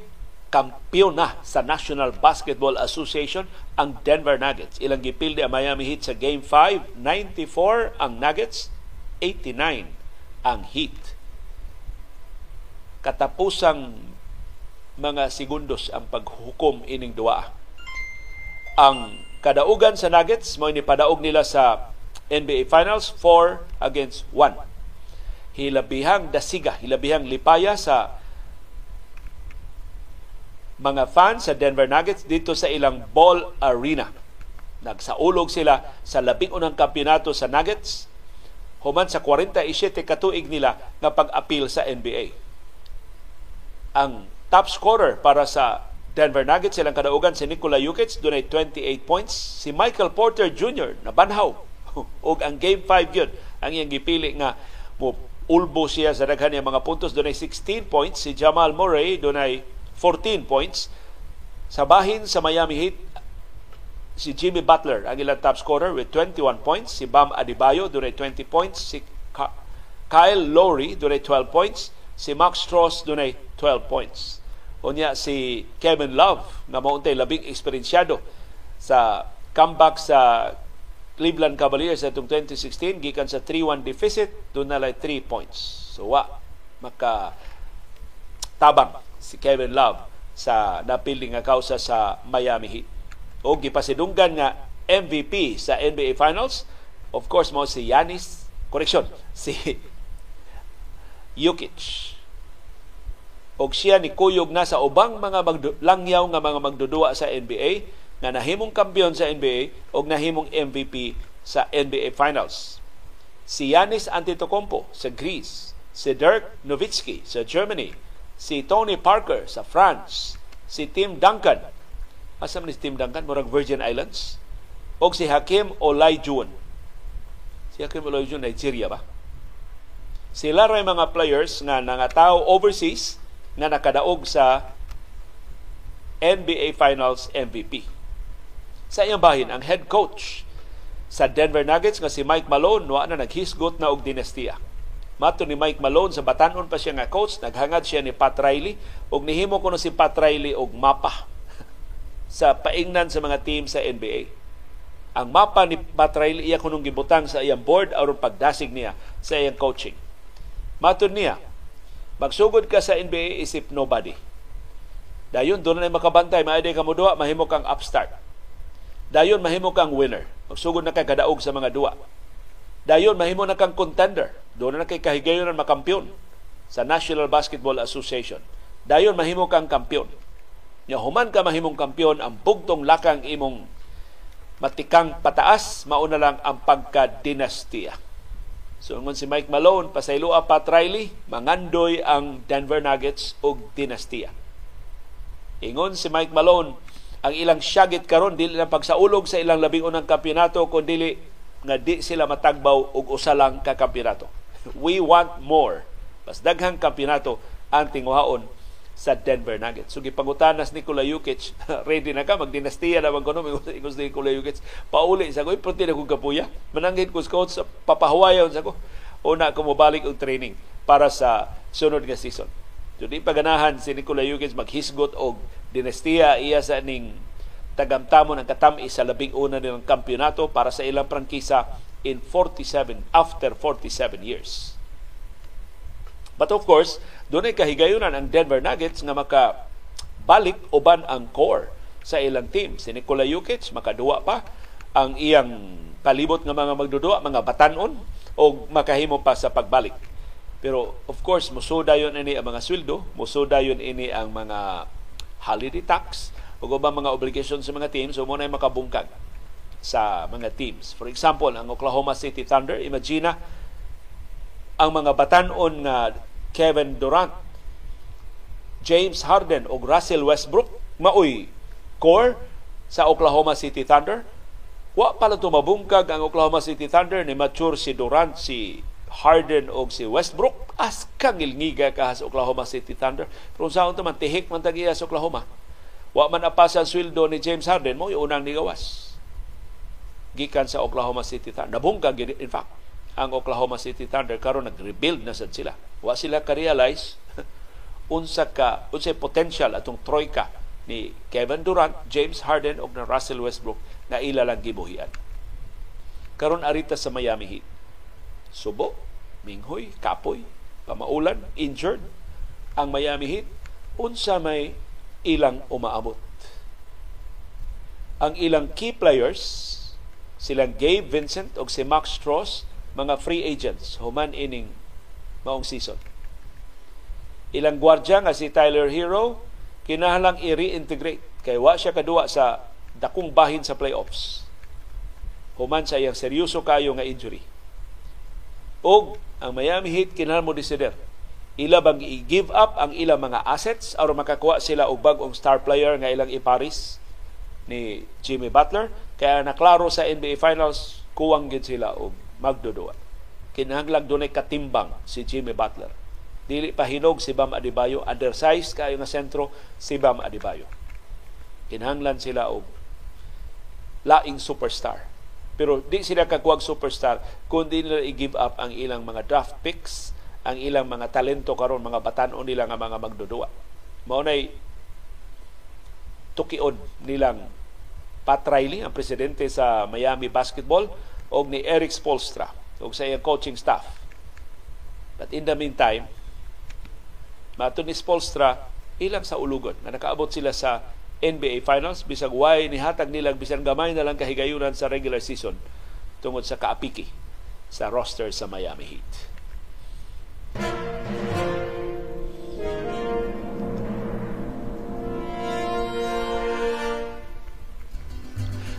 kampiyon na sa National Basketball Association ang Denver Nuggets. Ilang gipildi ang Miami Heat sa Game 5, 94 ang Nuggets, 89 ang Heat. Katapusang mga segundos ang paghukom ining duwa. Ang kadaugan sa Nuggets mo ni padaog nila sa NBA Finals 4 against 1. Hilabihang dasiga, hilabihang lipaya sa mga fans sa Denver Nuggets dito sa ilang ball arena. Nagsaulog sila sa labing unang kampiyonato sa Nuggets human sa 47 katuig nila nga pag-appeal sa NBA. Ang top scorer para sa Denver Nuggets silang kadaugan si Nikola Jokic dunay 28 points, si Michael Porter Jr. na banhaw ug ang game 5 gyud ang iyang gipili nga mo ulbo siya sa daghan mga puntos dunay 16 points si Jamal Murray dunay 14 points. Sa bahin sa Miami Heat, si Jimmy Butler ang ilang top scorer with 21 points. Si Bam Adebayo dunay 20 points. Si Kyle Lowry dunay 12 points. Si Max Strauss dunay 12 points. Unya si Kevin Love na mauntay labing eksperyensyado sa comeback sa Cleveland Cavaliers sa 2016 gikan sa 3-1 deficit na 3 points. So wa maka tabang si Kevin Love sa napili nga kausa sa Miami Heat. O gipasidunggan nga MVP sa NBA Finals, of course mo si Yanis, correction, si Jokic. Og siya ni kuyog na sa ubang mga magdu- langyaw nga mga magdudua sa NBA na nahimong kampiyon sa NBA og nahimong MVP sa NBA Finals. Si Yanis Antetokounmpo sa Greece, si Dirk Nowitzki sa Germany, si Tony Parker sa France, si Tim Duncan, asa man si Tim Duncan, murag Virgin Islands, o si Hakim Olajuwon. Si Hakim Olajuwon, Nigeria ba? Sila ray mga players nga nangataw overseas nga nakadaog sa NBA Finals MVP. Sa iyang bahin, ang head coach sa Denver Nuggets nga si Mike Malone wa na naghisgot na og dinastiya. Mato ni Mike Malone sa batanon pa siya nga coach, naghangad siya ni Pat Riley ug nihimo kuno si Pat Riley og mapa sa paingnan sa mga team sa NBA. Ang mapa ni Pat Riley iya kunong gibutang sa iyang board aron pagdasig niya sa iyang coaching. Matud niya, magsugod ka sa NBA isip nobody. Dayon doon na makabantay, maaday ka mo duwa, mahimo kang upstart. Dayon mahimo kang winner. Magsugod na kay kadaog sa mga duwa Dayon mahimo na kang contender. Doon na kay kahigayon ng makampiyon sa National Basketball Association. Dayon mahimo kang kampiyon. Nya human ka mahimong kampiyon ang bugtong lakang imong matikang pataas mauna lang ang pagka-dinastiya. So ngon si Mike Malone pasaylua Pat Riley mangandoy ang Denver Nuggets og dinastiya. Ingon si Mike Malone ang ilang syagit karon dili lang pagsaulog sa ilang labing unang kampeonato kundi nga di sila matagbaw og usa lang ka kampeonato. We want more. Mas daghang kampeonato ang tinguhaon sa Denver Nuggets. So gipangutanas ni Nikola Jokic, ready na ka magdinastiya na mag kuno ingos ni Nikola Jokic. Pauli sa ko, pati na kong kapuya. Mananggit ko coach papahuwayon sa ko. Una ko mobalik og training para sa sunod nga season. So di paganahan si Nikola Jokic maghisgot og dinastiya iya sa ning tagamtamon ang katami sa labing una nilang kampyonato para sa ilang prangkisa in 47 after 47 years. But of course, doon ay kahigayunan ang Denver Nuggets nga maka balik uban ang core sa ilang team. Si Nikola Jokic makaduwa pa ang iyang palibot nga mga magdudua, mga batanon o makahimo pa sa pagbalik. Pero of course, musuda yun ini ang mga sweldo, musuda yun ini ang mga holiday tax, ug ubang mga obligasyon sa mga teams so mo na makabungkag sa mga teams. For example, ang Oklahoma City Thunder, imagine ang mga batanon nga Kevin Durant, James Harden o Russell Westbrook maoy core sa Oklahoma City Thunder. Wa pala tumabungkag ang Oklahoma City Thunder ni mature si Durant, si Harden o si Westbrook as kang ilngiga ka sa Oklahoma City Thunder. Pero sa man tihik man sa Oklahoma Wa man apas ang sweldo ni James Harden mo yung unang nigawas. Gikan sa Oklahoma City Thunder. Nabungkag in fact ang Oklahoma City Thunder karon nag-rebuild na sad sila. Wa sila ka-realize unsa ka unsa potential atong troika ni Kevin Durant, James Harden ug na Russell Westbrook na ila lang gibuhian. Karon arita sa Miami Heat. Subo, minghoy, kapoy, pamaulan, injured ang Miami Heat unsa may ilang umaabot. Ang ilang key players, silang Gabe Vincent o si Max Strauss, mga free agents, human ining maong season. Ilang gwardya nga si Tyler Hero, kinahanglang i-reintegrate kay wa siya kadua sa dakong bahin sa playoffs. Human sa iyang seryoso kayo nga injury. Og ang Miami Heat kinahanglan mo desider ila bang i-give up ang ilang mga assets aron makakuha sila og bag-ong star player nga ilang iparis ni Jimmy Butler kaya naklaro sa NBA Finals kuwang gid sila og magdudua kinahanglan dunay katimbang si Jimmy Butler. Dili pa hinog si Bam Adebayo. Undersized kayo nga sentro si Bam Adebayo. Kinahanglan sila og laing superstar. Pero di sila kakuwag superstar kundi nila i-give up ang ilang mga draft picks ang ilang mga talento karon mga batan-o nila nga mga magdudua. Mao nay tukiod nilang Pat Riley, ang presidente sa Miami Basketball, o ni Eric Spolstra, o sa iyang coaching staff. But in the meantime, mato ni Spolstra, ilang sa ulugon na nakaabot sila sa NBA Finals bisag way ni hatag nilang bisan gamay na lang kahigayunan sa regular season tungod sa kaapiki sa roster sa Miami Heat.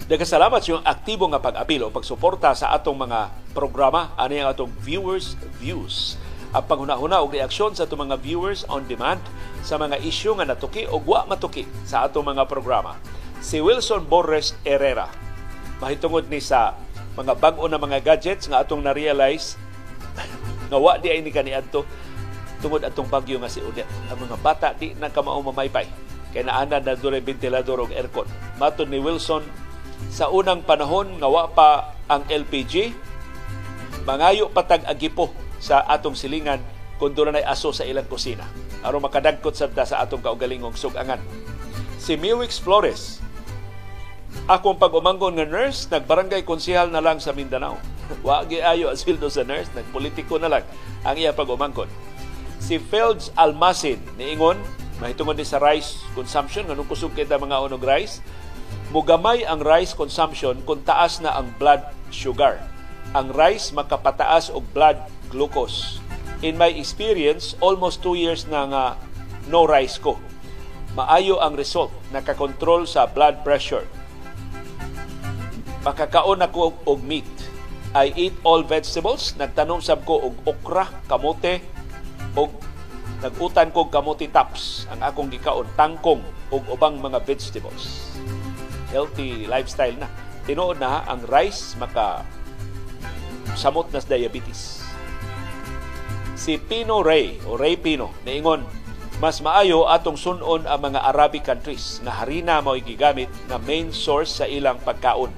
Nagkasalamat yung aktibo nga pag-apilo, pagsuporta sa atong mga programa, ano yung atong viewers views. Ang panghuna-huna og reaksyon sa atong mga viewers on demand sa mga isyu nga natuki o wa matuki sa atong mga programa. Si Wilson Borres Herrera, mahitungod ni sa mga bag-o na mga gadgets nga atong na-realize nga wa di ay ni kaniadto tungod atong bagyo nga si Odette. Ang mga bata di na kamao mamaypay kay naana na doon ventilador o aircon. Matod ni Wilson sa unang panahon nga wa pa ang LPG mangayo patag agipo sa atong silingan kung doon na aso sa ilang kusina. aron makadagkot sabda sa atong kaugalingong sugangan. Si Miwix Flores, akong pag-umanggon nga nurse, nagbarangay konsihal na lang sa Mindanao. Wagi ayo ang sweldo sa nurse, nagpolitiko na lang ang iya pag-umangkon. Si Felds Almasin, niingon, mahitungod din sa rice consumption, nganong kusog kita mga unog rice, mugamay ang rice consumption kung taas na ang blood sugar. Ang rice makapataas og blood glucose. In my experience, almost two years na nga no rice ko. Maayo ang result, nakakontrol sa blood pressure. Makakaon ako og meat. I eat all vegetables. Nagtanong sab ko og okra, kamote, og nagutan kog kamote tops ang akong gikaon, tangkong ug ubang mga vegetables. Healthy lifestyle na. Tinuod na ang rice maka samot nas diabetes. Si Pino Ray o Ray Pino niingon mas maayo atong sunon ang mga Arabic countries nga harina mao gigamit nga main source sa ilang pagkaon.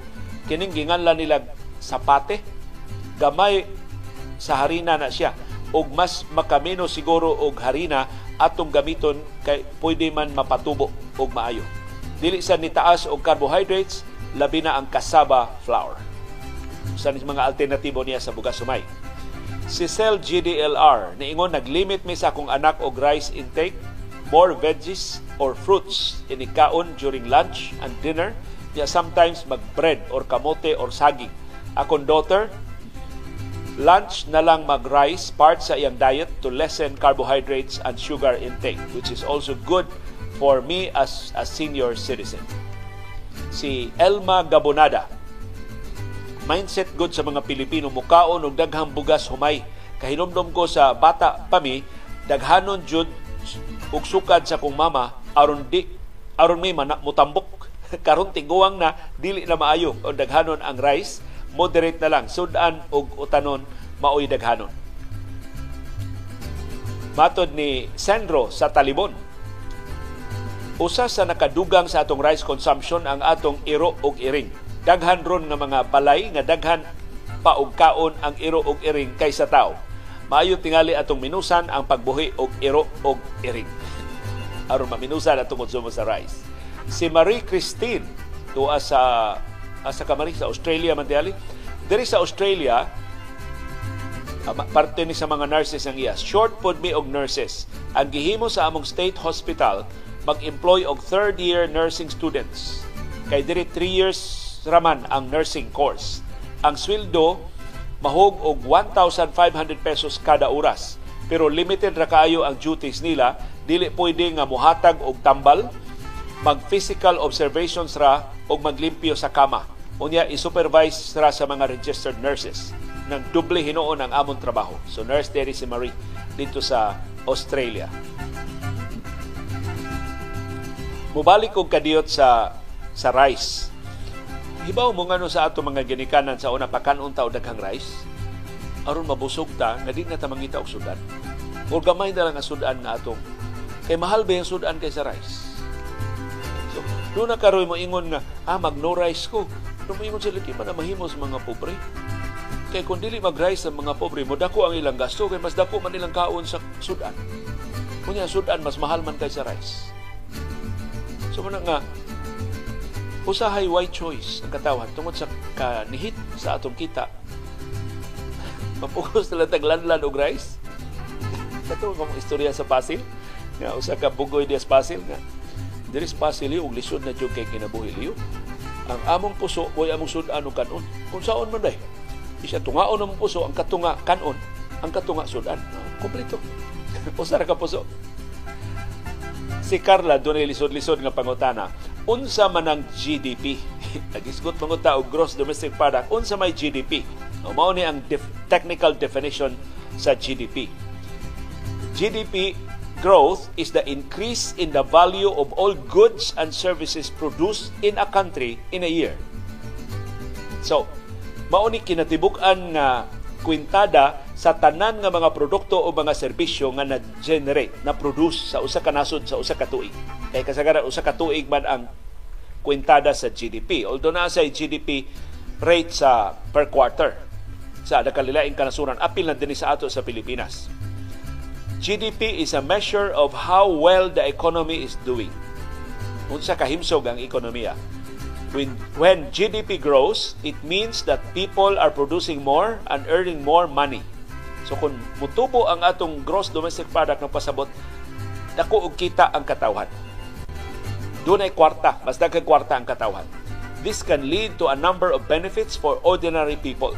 Kining ginganlan nila sapate gamay sa harina na siya ug mas makamino siguro og harina atong gamiton kay pwede man mapatubo og maayo. Dili sa nitaas og carbohydrates, labi na ang cassava flour. Sa mga alternatibo niya sa bugas sumay. Si Cell GDLR, niingon naglimit mi sa akong anak og rice intake, more veggies or fruits inikaon during lunch and dinner. Niya sometimes mag bread or kamote or saging. Akong daughter, lunch na lang mag-rice part sa iyang diet to lessen carbohydrates and sugar intake which is also good for me as a senior citizen. Si Elma Gabonada. Mindset good sa mga Pilipino. Mukaon og daghang bugas humay. Kahinomdom ko sa bata pa mi daghanon jud og sukad sa kong mama aron di aron may mana mutambok. Karon tiguang na dili na maayo. O daghanon ang rice moderate na lang. Sudan og utanon maoy daghanon. Matod ni Sandro sa Talibon usa sa nakadugang sa atong rice consumption ang atong iro og iring. Daghan ron nga mga balay nga daghan pa og kaon ang iro og iring kaysa tao. Maayo tingali atong minusan ang pagbuhi og iro og iring. Aron maminusan atong konsumo sa rice. Si Marie Christine tuwa sa asa ka sa Australia man diri sa Australia parte ni sa mga nurses ang iya. Short pod mi og nurses. Ang gihimo sa among state hospital mag-employ og third year nursing students. Kay diri 3 years raman ang nursing course. Ang sweldo mahog og 1,500 pesos kada oras. Pero limited ra kaayo ang duties nila, dili pwede nga muhatag og tambal, mag physical observations ra og maglimpyo sa kama. Unya i-supervise ra sa mga registered nurses ng doble hinuon ang among trabaho. So Nurse Terry si Marie dito sa Australia. Mubalik kong kadiyot sa sa rice. Hibaw mo ngano sa ato mga ginikanan sa una pakanon ta daghang rice aron mabusog ta nga di na ta mangita og sudan. O gamay na lang ang sudan na atong kay mahal ba yung sudan kaysa rice. So, doon na karoy mo ingon nga, ah, mag no rice ko. Doon mo ingon sila, di man na mahimos mga pobre. Kay kung dili mag-rise ang mga pobre, mo dako ang ilang gasto kay mas dako man ilang kaon sa sudan. Kunya sudan mas mahal man kay sa rice. So mo nga usahay white choice ang katawan tungod sa kanihit sa atong kita. Mapugos na lang taglanlan og rice. Kato mong istorya sa Pasil nga usa ka bugoy dias Pasil nga diri sa Pasil og lisod na jud kay kinabuhi liyo. Ang among puso boy among sudan og kanon. Kung saon man day Isa tungaon ang puso, ang katunga kanon, ang katunga sudan. Kompleto. Usa ka puso. Si Carla doon lisod-lisod nga pangutana. Unsa man ang GDP? Nagisgot manguta og gross domestic product. Unsa may GDP? Mao ni ang def- technical definition sa GDP. GDP growth is the increase in the value of all goods and services produced in a country in a year. So, mao ni kinatibuk-an nga kwintada sa tanan nga mga produkto o mga serbisyo nga na-generate, na-produce sa usa ka nasod sa usa ka tuig. Kay kasagaran usa ka tuig man ang kwintada sa GDP. Although na sa GDP rate sa per quarter. sa nakalilaing kanasuran apil na din sa ato sa Pilipinas. GDP is a measure of how well the economy is doing. Unsa kahimsog ang ekonomiya. When, when GDP grows, it means that people are producing more and earning more money. So kung mutubo ang atong gross domestic product ng pasabot, dako og kita ang katawan. Doon ay kwarta, mas daghang kwarta ang katawan. This can lead to a number of benefits for ordinary people.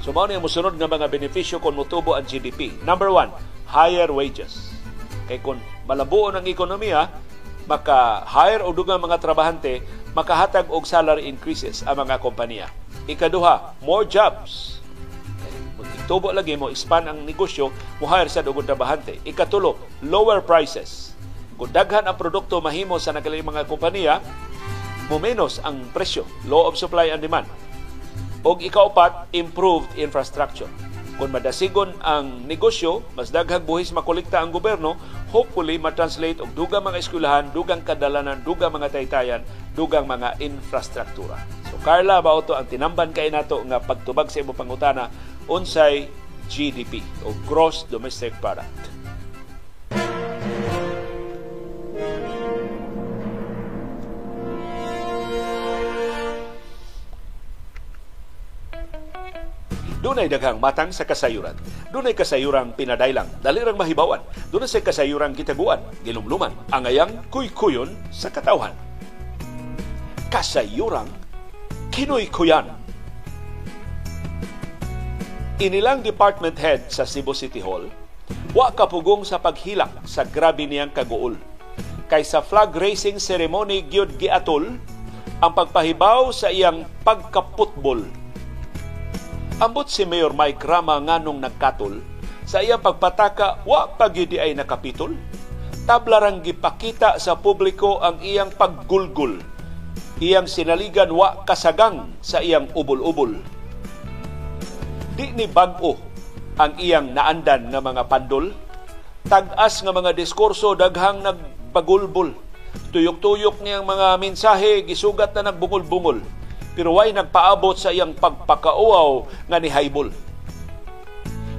So mao ni mosunod nga mga benepisyo kung mutubo ang GDP. Number one, higher wages. Kay kung malabuon ang ekonomiya, maka-hire o dugang mga trabahante, makahatag og salary increases ang mga kompanya. Ikaduha, more jobs. Tubo lagi mo, expand ang negosyo, mo hire sa dugong trabahante. Ikatulo, lower prices. Kung daghan ang produkto mahimo sa nagaling mga kompanya, mumenos ang presyo, law of supply and demand. O ikaupat, improved infrastructure. Kung madasigon ang negosyo, mas daghang buhis makolekta ang gobyerno, hopefully matranslate og dugang mga eskwelahan, dugang kadalanan, dugang mga taytayan, dugang mga infrastruktura. So Carla, ba to ang tinamban kay nato nga pagtubag sa imong pangutana unsay GDP o gross domestic product. Dunay daghang matang sa kasayuran. Dunay kasayuran pinadaylang, dali rang mahibawan. Dunay sa kasayuran kitaguan, gilumluman, angayang kuykuyon sa katawhan. Kasayuran kinoy-kuyan. Inilang department head sa Cebu City Hall, wa kapugong sa paghilak sa grabe niyang kaguol. Kay sa flag racing ceremony gyud giatol ang pagpahibaw sa iyang pagkaputbol Ambot si Mayor Mike Rama nganong nagkatol sa iyang pagpataka wa pagidi ay nakapitol. Tablarang gipakita sa publiko ang iyang paggulgul. Iyang sinaligan wa kasagang sa iyang ubol-ubol. Di ni bag-o ang iyang naandan nga mga pandol. Tag-as nga mga diskurso daghang nagpagulbol. Tuyok-tuyok niyang mga mensahe gisugat na nagbungol-bungol pero way nagpaabot sa iyang pagpakauaw nga ni Haibol.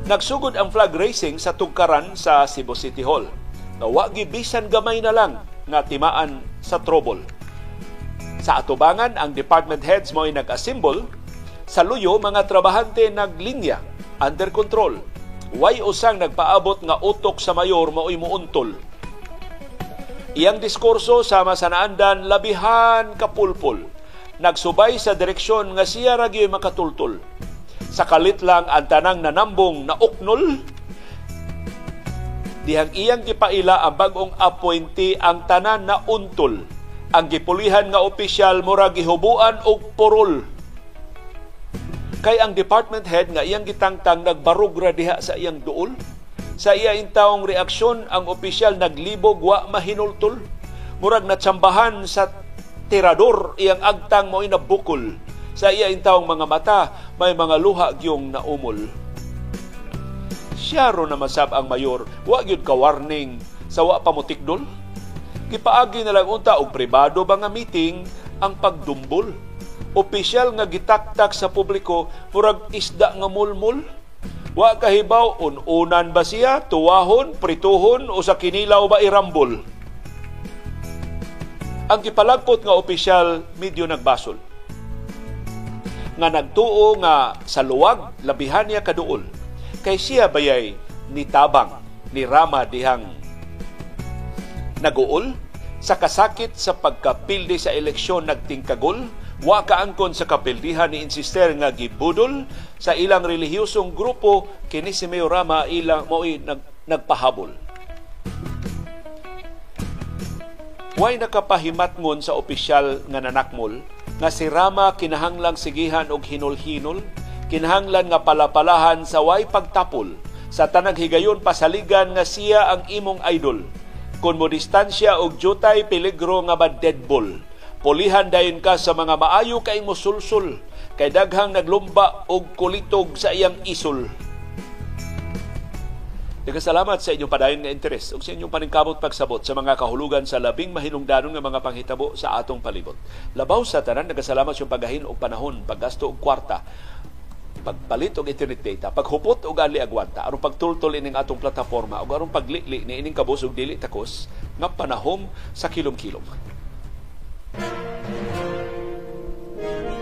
Nagsugod ang flag racing sa tugkaran sa Cebu City Hall. Nawa bisan gamay na lang nga timaan sa trouble. Sa atubangan, ang department heads mo ay nag-assemble. Sa luyo, mga trabahante naglinya, under control. Way usang nagpaabot nga utok sa mayor mao'y muuntol. Iyang diskurso sama sa naandan labihan kapulpul nagsubay sa direksyon nga siya ra gyud makatultol. Sa kalit lang ang tanang nanambong na uknol dihang iyang gipaila ang bagong appointee ang tanan na untol. Ang gipulihan nga opisyal mura gihubuan og porol. Kay ang department head nga iyang gitangtang nagbarug ra diha sa iyang duol. Sa iya intawong reaksyon, ang opisyal naglibog wa mahinultol. Murag natsambahan sa tirador iyang agtang mo inabukol sa iya intawong mga mata may mga luha gyung naumol. Siya ro na masab ang mayor wa gyud ka warning. Sa wa pa mo tikdol? Na lang unta og pribado ba nga meeting ang pagdumbol opisyal nga gitaktak sa publiko murag isda nga mulmul. Wa kahibaw un-unan ba siya? Tuwahon prituhon o sa kinilaw ba irambol? Ang gipalagpot nga opisyal medyo nagbasol. Nga nagtuo nga sa luwag labihan niya kaduol. Kay siya bayay nitabang ni Rama dihang naguol. Sa kasakit sa pagkapildi sa eleksyon nagtingkagol wa kaangkon sa kapildihan ni insister nga gibudol sa ilang relihiyosong grupo kini si Mayor Rama ilang mo'y nag, nagpahabol Way nakapahimatngon sa opisyal nga nanakmol nga si Rama kinahanglang sigihan og hinol-hinol, kinahanglan nga palapalahan sa way pagtapol sa tanang higayon pasaligan nga siya ang imong idol. Kung mo distansya og jutay peligro nga ba deadball. Pulihan dayon ka sa mga maayo kay mosulsul kay daghang naglumba og kulitog sa iyang isol Nagkasalamat sa inyong padayon nga interes ug sa inyong paningkamot pagsabot sa mga kahulugan sa labing mahinungdanon nga mga panghitabo sa atong palibot. Labaw sa tanan, nagkasalamat sa pagahin og panahon, paggasto og kwarta pagpalit og internet data, paghupot og ali agwanta, aron pagtultol ining atong plataporma ug aron paglili ni ining kabus og dili takos nga panahom sa kilom-kilom. Thank you.